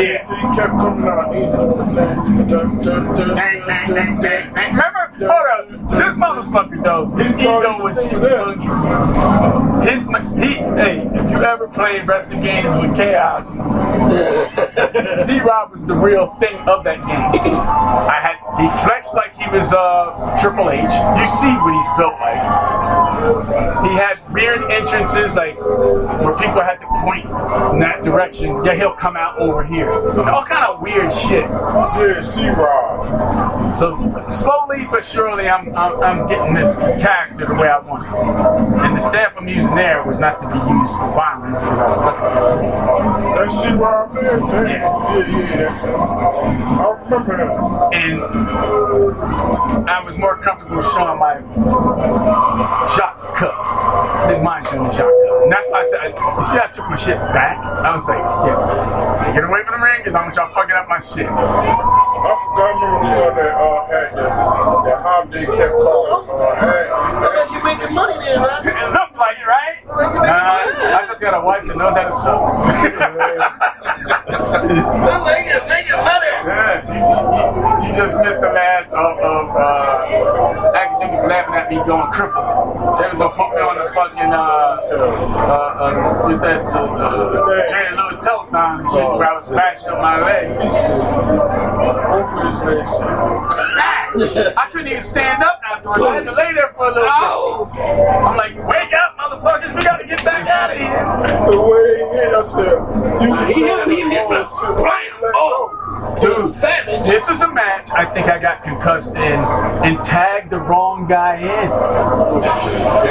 yeah. He kept coming out. He, dun, dun, dun, dun, Dang, dang, dang, dun, dang, dang. Remember? Hold up. This motherfucker though, his ego was humongous. His ma- he hey, if you ever played wrestling games with chaos, <laughs> C Rob was the real thing of that game. I had he flexed like he was uh Triple H. You see what he's built like. He had weird entrances like where people had to point in that direction. Yeah, he'll come out over here. Uh-huh. All kind of weird shit. Yeah, C-Rob. So slowly but surely, I'm, I'm I'm getting this character the way I want it. And the staff I'm using there was not to be used for violence because I was stuck with this thing. That there? Damn. Yeah, yeah, that's him. I remember him. And I was more comfortable showing my shot cup than mine showing the shot cup. And that's why I said, I, you see, I took my shit back. I was like, yeah, get away from the ring because I want y'all fucking up my shit. I forgot, I remember the one that uh, had that, that Hob they kept calling. Uh, had, Unless you making money then, right? It looked like it, right? Uh, I just got a wife that knows how to sew. Make it, make it money. Yeah, you, you, just missed the last of, of uh, academics laughing at me going crippled. They was gonna put me on the fucking uh, uh, uh what's that the uh, Jerry Lewis telethon and shit where I was smashing up my legs. both of his legs. Smash! I couldn't even stand up afterwards. I had to lay there for a little bit. I'm like, wake up, motherfuckers! We gotta get back out of here. The way he hit, you He hit him, he hit him. Blam. Oh. Dude, Savage. this is a match I think I got concussed in and tagged the wrong guy in.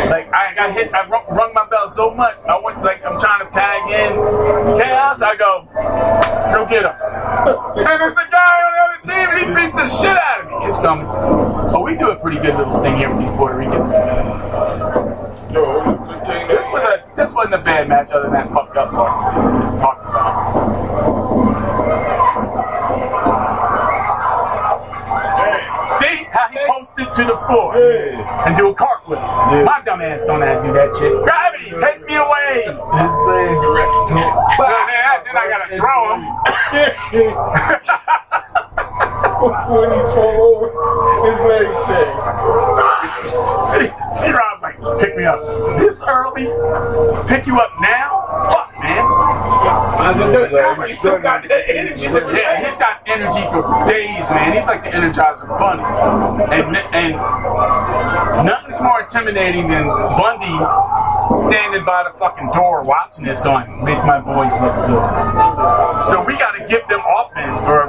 Like I got hit, I rung, my bell so much. I went like I'm trying to tag in chaos. I go, go get him. And it's the guy on the other team, and he beats the shit out of me. It's coming. But we do a pretty good little thing here with these Puerto Ricans. Yo, This was a this wasn't a bad match other than that fucked up part we talked about. See how he posted to the floor Yeah. and do a cartwheel. My dumb ass don't how to do that shit. Gravity, take me away. So then, <laughs> then I gotta throw him. <laughs> <laughs> when he swung over, his legs said, See, see, Rob, like, pick me up this early. Pick you up now. Fuck, man. How's it doing? Albert, he still got that energy. At Yeah, he's got energy for days, man. He's like the Energizer Bunny, and and nothing's more intimidating than Bundy standing by the fucking door watching this, going, "Make my boys look good." So we got to to give them or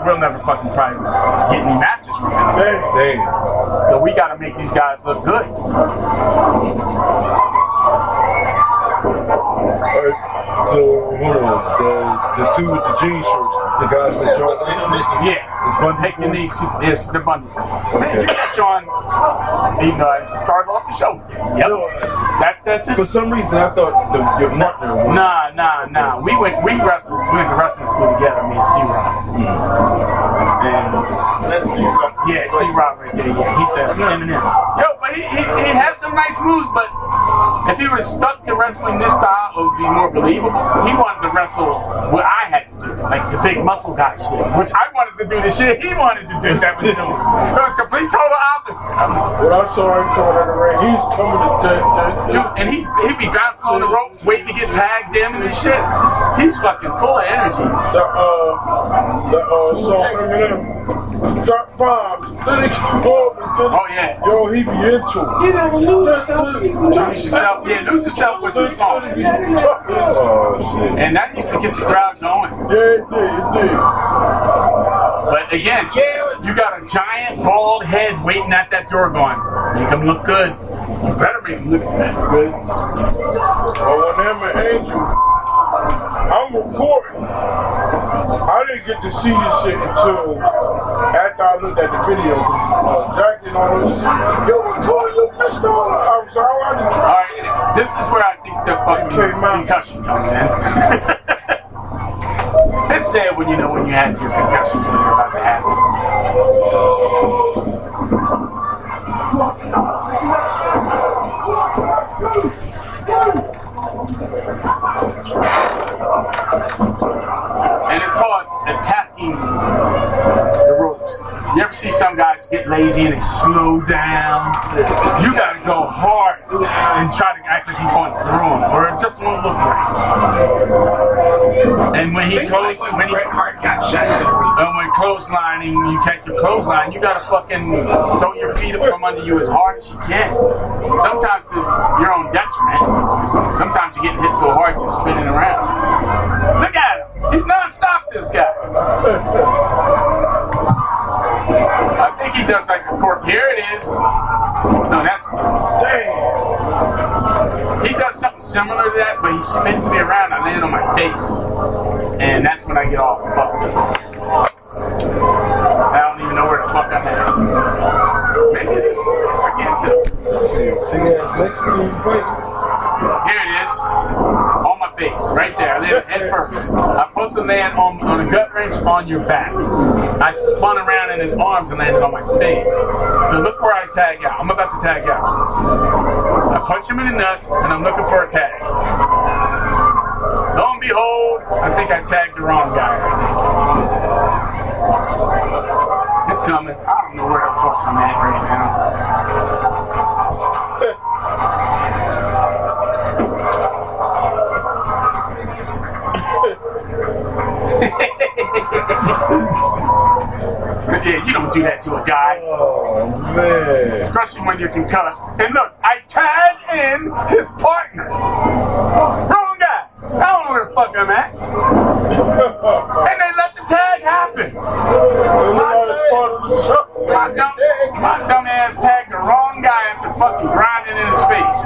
we'll never fucking probably get any matches from them. Damn. So we got to make these guys look good. Alright, so hold on. The the two with the jean shirts, the guys that joined us. Yeah, take the knee. Yes, the Bundy's boys. Man, you got you on. You know, I started off the show. Yep. That, that's his. For some reason, I thought the, your partner was. Nah, nah, nah. We went, we wrestled, we went to wrestling school together, me and C Rock. Mm. And Let's see. yeah, C Rock right there. Yeah, he said Eminem. Yo, but he, he, he had some nice moves, but if he was stuck to wrestling this style, it would be more believable. He wanted to wrestle what I had to do, like the big muscle guy shit, which I wanted to do the shit he wanted to do that was doing. It was complete total opposite. When I saw him coming in the ring, he's coming to dead, dead, Dude, and he's he'd be bouncing on the ropes, waiting to get tagged in and this shit. He's fucking full of energy. The uh, the uh, song Eminem, drop bombs, then he keep over, Oh yeah. yo, he be into it. You never lose yourself. Lose yourself, yeah, lose yourself was his song. Oh shit. And that used to get the crowd going. Yeah, it did, it did. But again, you got a giant bald head waiting at that door going, make him look good. You better make him look good. But when him and Angel, I'm recording. I didn't get to see this shit until after I looked at the video. Uh, Jack and all this. Yo, record, you missed all that. I was so I had to drop Alright, this is where I think the fucking concussion comes in. <laughs> it's sad when you know when you had your concussions when you're about to have it. It's called attacking. You ever see some guys get lazy and they slow down? You gotta go hard and try to act like you're going through them, or it just won't look right. And when he close, when he Hart got shot, and when clotheslining, you catch your clothesline, you gotta fucking throw your feet up from under you as hard as you can. Sometimes to your own detriment. Sometimes you're getting hit so hard you're spinning around. Look at him. He's non-stop, this guy. I think he does like a cork. Here it is. No, that's Damn. he does something similar to that, but he spins me around. And I land on my face, and that's when I get all fucked up. I don't even know where the fuck I'm at. Maybe it is. I can't tell. Big ass Mexican fight. Here it is. On my face, right there. I landed head first. I'm supposed to land on, on a gut wrench on your back. I spun around in his arms and landed on my face. So look where I tag out. I'm about to tag out. I punch him in the nuts and I'm looking for a tag. Lo and behold, I think I tagged the wrong guy. It's coming. I don't know where the fuck I'm at right now. <laughs> Yeah, you don't do that to a guy. Oh man. Especially when you're concussed. And look, I tagged in his partner. Wrong guy. I don't know where the fuck I'm at. <laughs> And they let the tag happen. My dumb, my dumb ass tagged the wrong guy after fucking grinding in his face.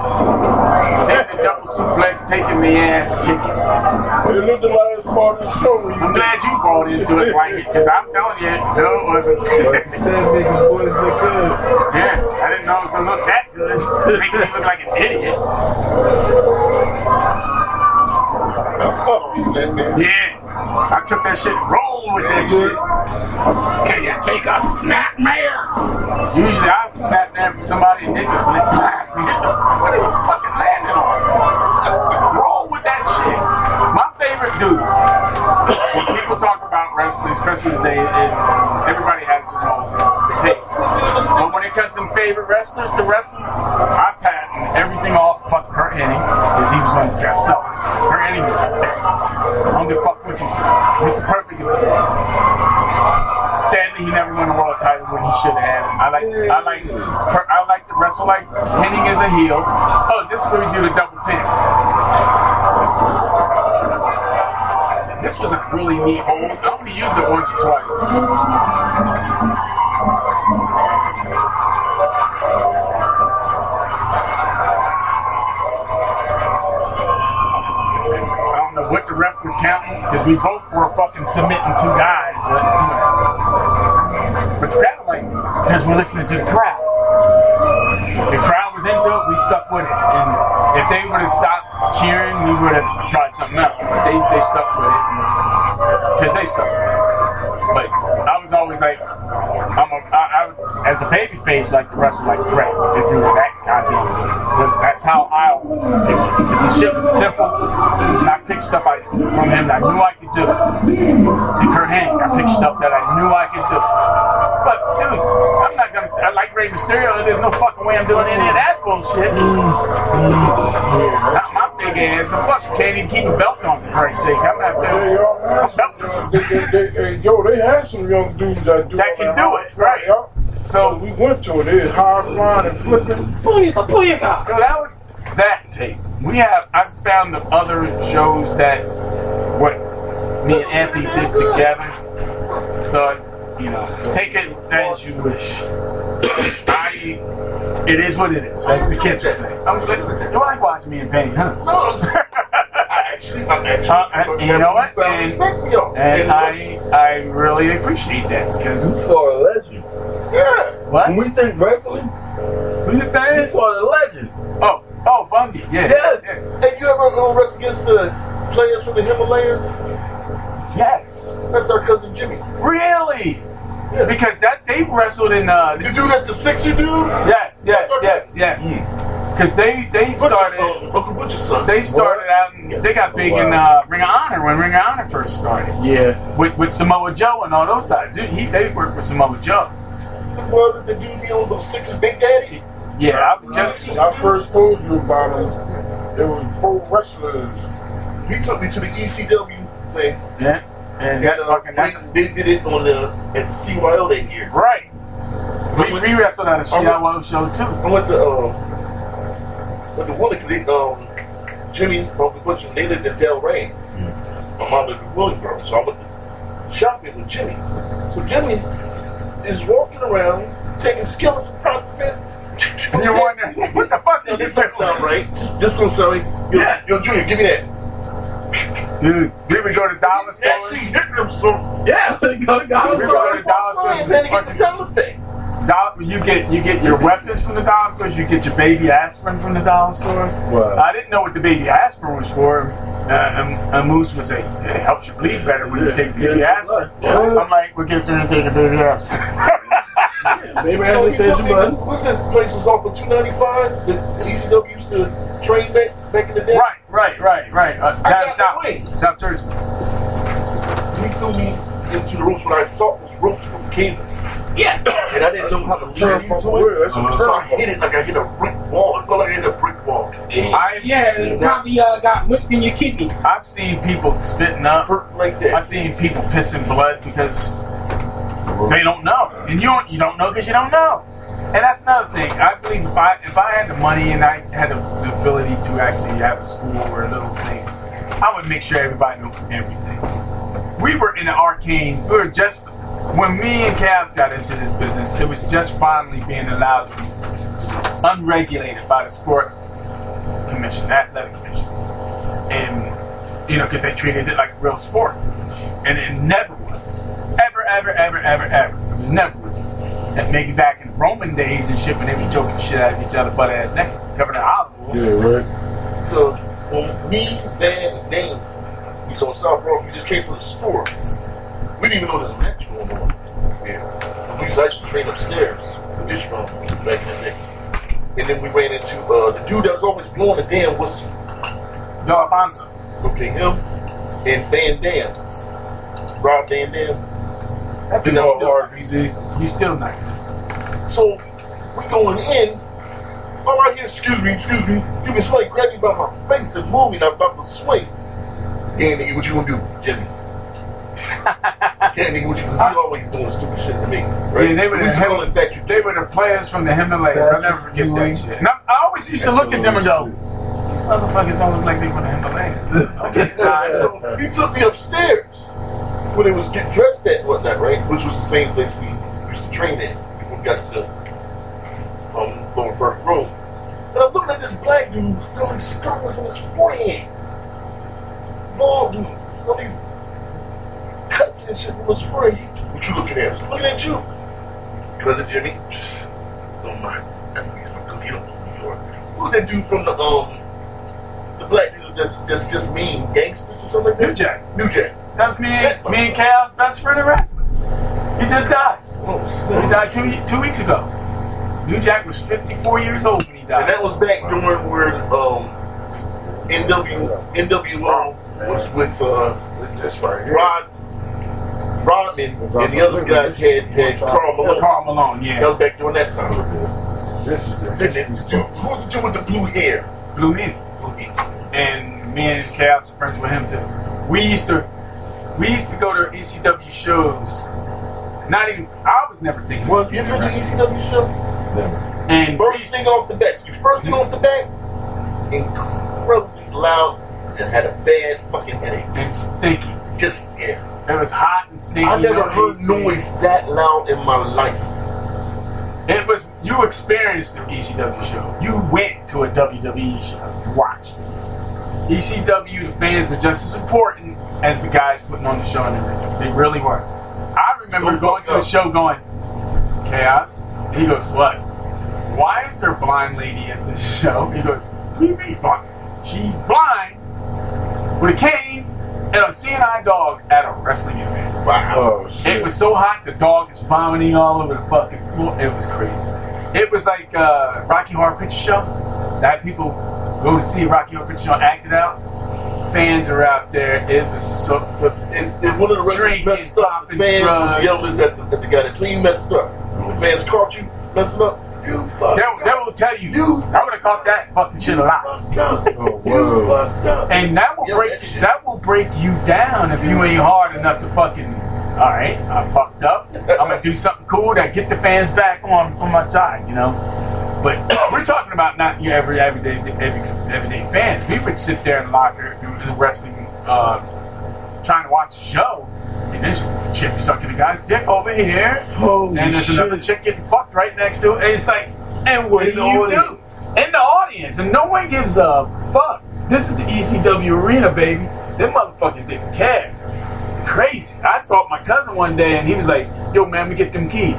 Taking the double suplex, taking the ass kicking. It looked like it's part of the show. Into it like it, because I'm telling you, no, it wasn't. Like you said, <laughs> make boys look good. Yeah, I didn't know it was gonna look that good. Make me look like an idiot. Yeah, I took that shit, and rolled with that shit. Can you take a snap mare? Usually I snap there for somebody and they just let especially today, it, everybody has their own taste. But when it comes to favorite wrestlers to wrestle, I patent everything off fuck Curt Hennig, because he was one of the best sellers. Curt Hennig was the best. I don't give a fuck what you say. Mr. Perfect is the best. Sadly, he never won a world title when he should have. I like, I like, I like to wrestle like Hennig is a heel. Oh, this is where we do the double fucking submitting two guys, but you know. but the crowd liked it because we're listening to the crowd. The crowd was into it, we stuck with it, and if they would have stopped cheering, we would have tried something else. But they they stuck with it because they stuck with it. But I was always like, I'm a, I, I, as a baby face, like to wrestle like Bret. If you were that goddamn, but that's how I always. This is shit was simple, and I picked stuff I, from him that I knew I could do. And Curt Hennig, I picked stuff that I knew I could do. But dude, I'm not gonna say I like Rey Mysterio. There's no fucking way I'm doing any of that bullshit. Not my big ass. I fucking can't even keep a belt on for Christ's sake. I'm not They doing. all have some, they, they, they, yo, they had some young dudes that do That can do it, right? So we went to it. They was high flying and flipping. Booyaka, booyaka. So that was that tape. We have I've found the other shows that what me and Anthony did together. So you know, take it as you wish. I it is what it is, as the kids would say. I'm good. You like watching me in pain, huh? No, I actually, I'm actually. Uh, and you know what? And, and I I really appreciate that because You are a legend. Yeah. what? When we think wrestling, Who you think? you are a legend. Oh, oh, Bundy, yeah. Yes. And you ever uh, wrestle against the players from the Himalayas? Yes. That's our cousin Jimmy. Really? Because that they wrestled in uh The dude that's the sixer dude? yes, yes, yes, yes. Because they they Butcher's started son, Uncle Butcher's son. they started out and they got big in uh, Ring of Honor when Ring of Honor first started Yeah. with with Samoa Joe and all those guys. Dude, he they worked with Samoa Joe. Well, the dude be on those sixers, Big Daddy. Yeah, I was just I first told you about it, there was pro wrestlers. He took me to the ECW thing. yeah, and And that uh, that's they, they did it on the at the CYO that year. right. We, we wrestled on the CIO show too. I went to uh, to one because they um Jimmy Uncle Butcher they lived in Delray. My mom lived in Williamsburg, so I went to shopping with Jimmy. So Jimmy is walking around taking skeleton it. <laughs> And you're wondering what the fuck No, is this this? don't sound right. Just, this don't sound right. Yo, Yeah. yo, Junior, give me that. Dude, we would go to dollar He's actually stores. hitting him so. Yeah. Go to I God. We go to dollar for stores man to get the sound effect. Dollar, you get you get your weapons from the dollar stores. You get your baby aspirin from the dollar stores. Right. I didn't know what the baby aspirin was for. Uh, and, and Moose was say it helps you bleed better when you take the baby aspirin. I'm like, we're her to take a baby aspirin? Maybe So I he just took me, blood. what's this place was off for two ninety five? The ECW used to train back back in the day. right, right, right, right. Uh, I down got south, the way. South Jersey. He threw me into the ropes what I thought was ropes from cable. Yeah. And I didn't know how to turn from into it. That's a So I hit it like I hit a brick wall. It felt like I hit a brick wall. I, Yeah, it probably uh, got whipped in your kidneys. I've seen people spitting up. Hurt like that. I've seen people pissing blood because they don't know, and you don't you don't know because you don't know. And that's another thing. I believe if I if I had the money and I had the, ability to actually have a school or a little thing, I would make sure everybody knew everything. We were in the arcane. We were just when me and Cass got into this business. It was just finally being allowed to be unregulated by the sport commission, the athletic commission, and you know because they treated it like real sport, and it never was, ever, ever, ever, ever, ever. It was never. was. And maybe back in Roman days and shit when they was choking the shit out of each other butt ass naked, covered in olive oil. Yeah, right. So when me, Van, and Dane, we saw South Rock, we just came from the store. We didn't even know there was a match going on. Yeah. We was actually train upstairs with Ishmael back in the day. And then we ran into uh, the dude that was always blowing the damn whistle. Yo, Alfonso. Okay, him and Van Dam. Rob Van Dam. That Then dude's that's still RVD. nice. He's still nice. So we going in. All I hear, excuse me, excuse me. You can somebody grab me by my face and move me, and I'm about to swing. Yeah, nigga, what you gonna do, Jimmy? <laughs> yeah, nigga, what you? Cause he always doing stupid shit to me, right? Yeah, they were the used Him- it factory. They were the players from the Himalayas. I'll never forget that shit. And I, I always used to look at them and go, these Motherfuckers don't look like they the Himalayas. Okay, <laughs> alright. So he took me upstairs when it was getting dressed at whatnot, right? Which was the same place we used to train at before we got to the um, lower first room. And I'm looking at this black dude feeling scars on his forehead. Bald dude. So these cuts and shit from his forehead. What you looking at? I'm looking at you. Cousin Jimmy. Don't mind. Because he don't know New York. Who's that dude from the um black dude that's just just mean gangsters or something like that? New Jack. New Jack. That was me and, me and Chaos best friend in wrestling. He just died. Oh, He died two, two weeks ago. New Jack was 54 years old when he died. And that was back during where um, NW NWO was with uh, that's right Rod Rodman and the other guys had had Karl Malone. Karl Malone, yeah. That was back during that time. And then the dude, who was the dude with the blue hair? Blue Meanie. Blue Meanie. And me and Chaos are friends with him too. We used to we used to go to ECW shows. Not even I was never thinking. Well, You ever been to ECW show? Never. And First thing off the bat, you first thing off the bat, incredibly loud and had a bad fucking headache. And stinky. Just yeah. It was hot and stinky. I never no heard AC. noise that loud in my life. It was you experienced the ECW show. You went to a WWE show. You watched it. ECW, the fans were just as important as the guys putting on the show in the ring. They really were. I remember going to the show going, Chaos. And He goes, What? Why is there a blind lady at this show? He goes, What do you mean blind? She's blind with a cane and a CNI dog at a wrestling event. Wow. Oh, It was so hot, the dog is vomiting all over the fucking floor. It was crazy. It was like uh, Rocky Horror Picture Show. That people go to see Rocky Horror Picture Show acted out. Fans are out there. It was so. If, if one of the wrestlers messed up, the fans was yelling at the, at the guy that clean messed up. The fans caught you messing up. You fucked They, they will tell you, I would have caught that fucking shit alive. Oh, And that will break that will break you down if you ain't hard enough to fucking. All right, I fucked up. I'm gonna do something cool that get the fans back on on my side, you know. But <coughs> we're talking about not your every everyday every, everyday fans. We would sit there in the locker in the wrestling, uh, trying to watch the show, and this chick sucking the guy's dick over here, Holy and there's another chick getting fucked right next to it. And it's like, and what In do you audience. do? In the audience, and no one gives a fuck. This is the ECW arena, baby. Them motherfuckers didn't care. Crazy. I brought my cousin one day, and he was like, "Yo, man, we get them keys."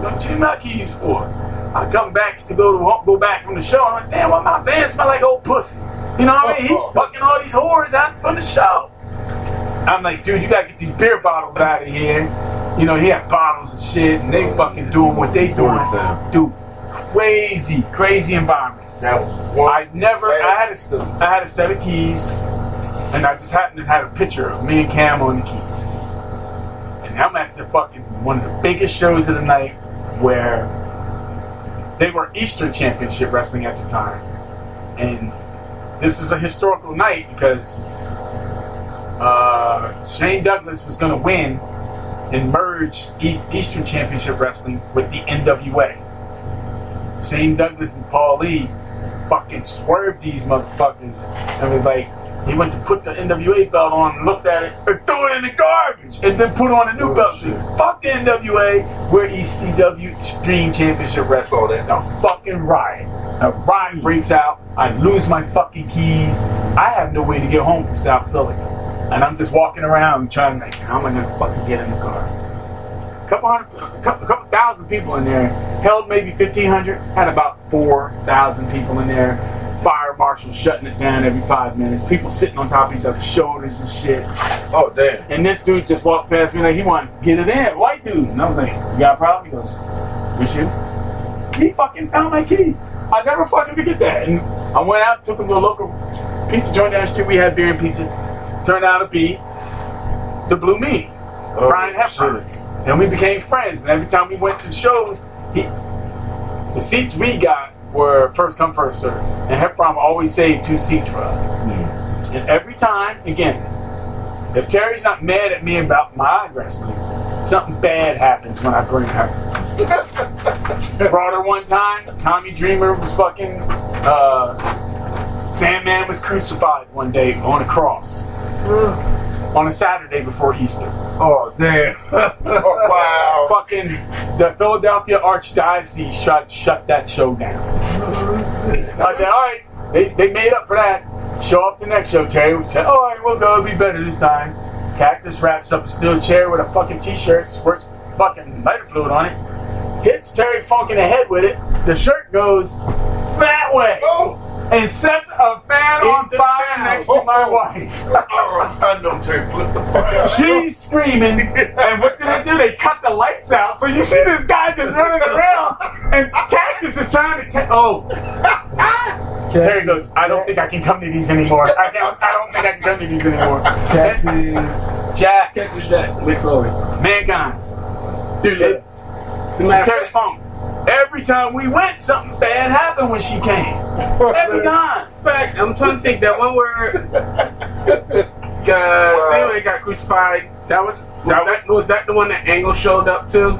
What you my keys for? I come back to go to go back from the show. I'm like, damn, why my van smell like old pussy? You know what I mean? He's fucking all these whores out from the show. I'm like, dude, you gotta get these beer bottles out of here. You know, he had bottles and shit, and they fucking doing what they doing. Dude, crazy, crazy environment. That was I never, I had a, I had a set of keys, and I just happened to have a picture of me and Cam on the keys. And I'm at the fucking one of the biggest shows of the night where they were Eastern Championship Wrestling at the time. And this is a historical night because uh, Shane Douglas was going to win and merge East, Eastern Championship Wrestling with the NWA. Shane Douglas and Paul Lee fucking swerved these motherfuckers and was like, he went to put the NWA belt on and looked at it and threw it in the garbage and then put on a new belt. Said, Fuck the NWA, we're ECW Extreme Championship Wrestling. That a fucking riot. A riot breaks out. I lose my fucking keys. I have no way to get home from South Philly. And I'm just walking around trying to like, how am I gonna fucking get in the car? A couple hundred, a couple, a couple thousand people in there. Held maybe 1,500. Had about 4,000 people in there. Fire marshal shutting it down every five minutes. People sitting on top of each other's shoulders and shit. Oh damn! And this dude just walked past me like he wanted to get it in. White dude. And I was like, you got a problem? He goes, with you? He fucking found my keys. I never fucking forget that. And I went out, took him to a local pizza joint down the street. We had beer and pizza. Turned out to be the Blue Me, oh, Brian Heffron. And we became friends. And every time we went to the shows, he, the seats we got were first come, first serve. And Heffron always saved two seats for us. And every time, again, if Terry's not mad at me about my wrestling, something bad happens when I bring her. <laughs> Brought her one time. Tommy Dreamer was fucking uh, Sandman was crucified one day on a cross on a Saturday before Easter. Oh damn! <laughs> Oh, wow. Fucking the Philadelphia Archdiocese shut shut that show down. I said, all right, they, they made up for that. Show up the next show, Terry. We said, all right, we'll go. It'll be better this time. Cactus wraps up a steel chair with a fucking t-shirt, squirts fucking lighter fluid on it, hits Terry Funk in the head with it. The shirt goes that way and sets a fan on fire next to my wife. I know Terry flipped the fuck out. She's screaming, <laughs> and what do they do? They cut the lights out, so you see this guy just running around, and Cactus is trying to. Ca- oh, <laughs> Terry goes, I don't think I can come to these anymore. I don't, I don't think I can come to these anymore. Cactus. Jack, Cactus Jack. Mick Foley. mankind, Dude, look. As a matter of Terry fact, Funk. Every time we went, something bad happened when she came. Every time. fact, I'm trying to think that one where uh, Sandman got crucified. That was Was that that, was was that the one that Angle showed up to?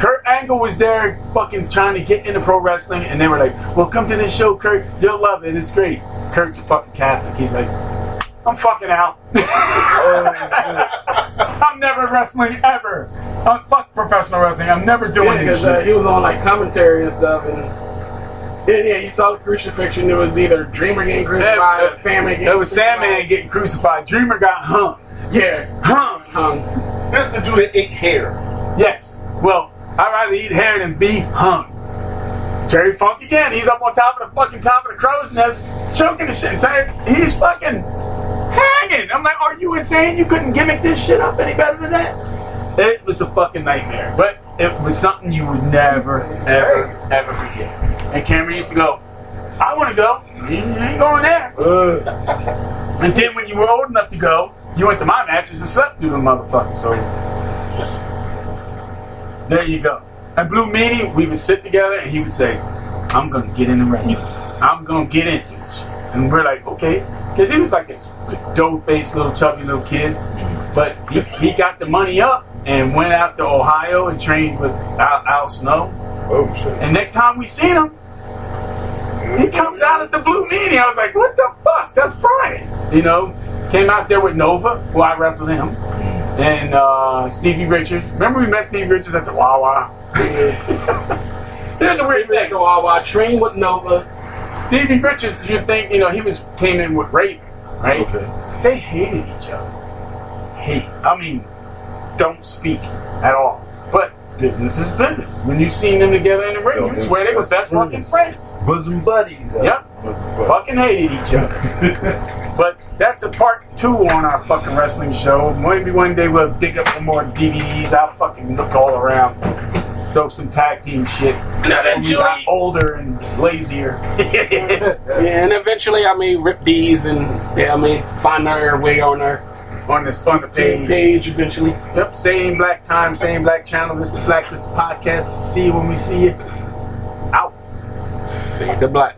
Kurt Angle was there fucking trying to get into pro wrestling, and they were like, well, come to this show, Kurt. You'll love it. It's great. Kurt's a fucking Catholic. He's like, I'm fucking out. <laughs> I'm never wrestling ever. I'm fuck professional wrestling. I'm never doing Yeah, this because uh, he was on like commentary and stuff, and yeah, yeah, you saw the crucifixion. It was either Dreamer getting crucified or Sandman getting It was crucified. Sandman getting crucified. Dreamer got hung. Yeah, Hung. hung. This the dude that ate hair. Yes. Well, I'd rather eat hair than be hung. Terry Funk again. He's up on top of the fucking top of the crow's nest, choking the shit. Terry, he's fucking hanging. I'm like, are you insane? You couldn't gimmick this shit up any better than that? It was a fucking nightmare. But it was something you would never, ever, ever forget. And Cameron used to go, I want to go. You ain't going there. And then when you were old enough to go, you went to my matches and slept through the motherfucker. So there you go. At Blue Meanie, we would sit together and he would say, I'm going to get into wrestling. I'm going to get into this. And we're like, okay. Because he was like this dope-faced little chubby little kid. But he, he got the money up and went out to Ohio and trained with Al, Al Snow. Oh shit. And next time we seen him, he comes out as the Blue Meanie. I was like, what the fuck? That's Brian. You know, came out there with Nova, who I wrestled him, and uh, Stevie Richards. Remember we met Stevie Richards at the Wawa? There's <laughs> a weird thing. Wawa trained with Nova. Stevie Richards, you think, you know, he was came in with Raven, right? Okay. They hated each other. Hate. I mean, don't speak at all. But business is business. When you seen them together in the ring, you swear they were best fucking friends. Bosom buddies. uh, Yep. Fucking hated each other. <laughs> but that's a part two on our fucking wrestling show. Maybe one day we'll dig up some more DVDs. I'll fucking look all around. So some tag team shit. And When we got older and lazier. Yeah, and eventually I may rip these and yeah, I may find our way on our on this on the page. page. eventually. Yep, same black time, same black channel. This is Black This is the podcast. See you when we see you. Out. Fade the black.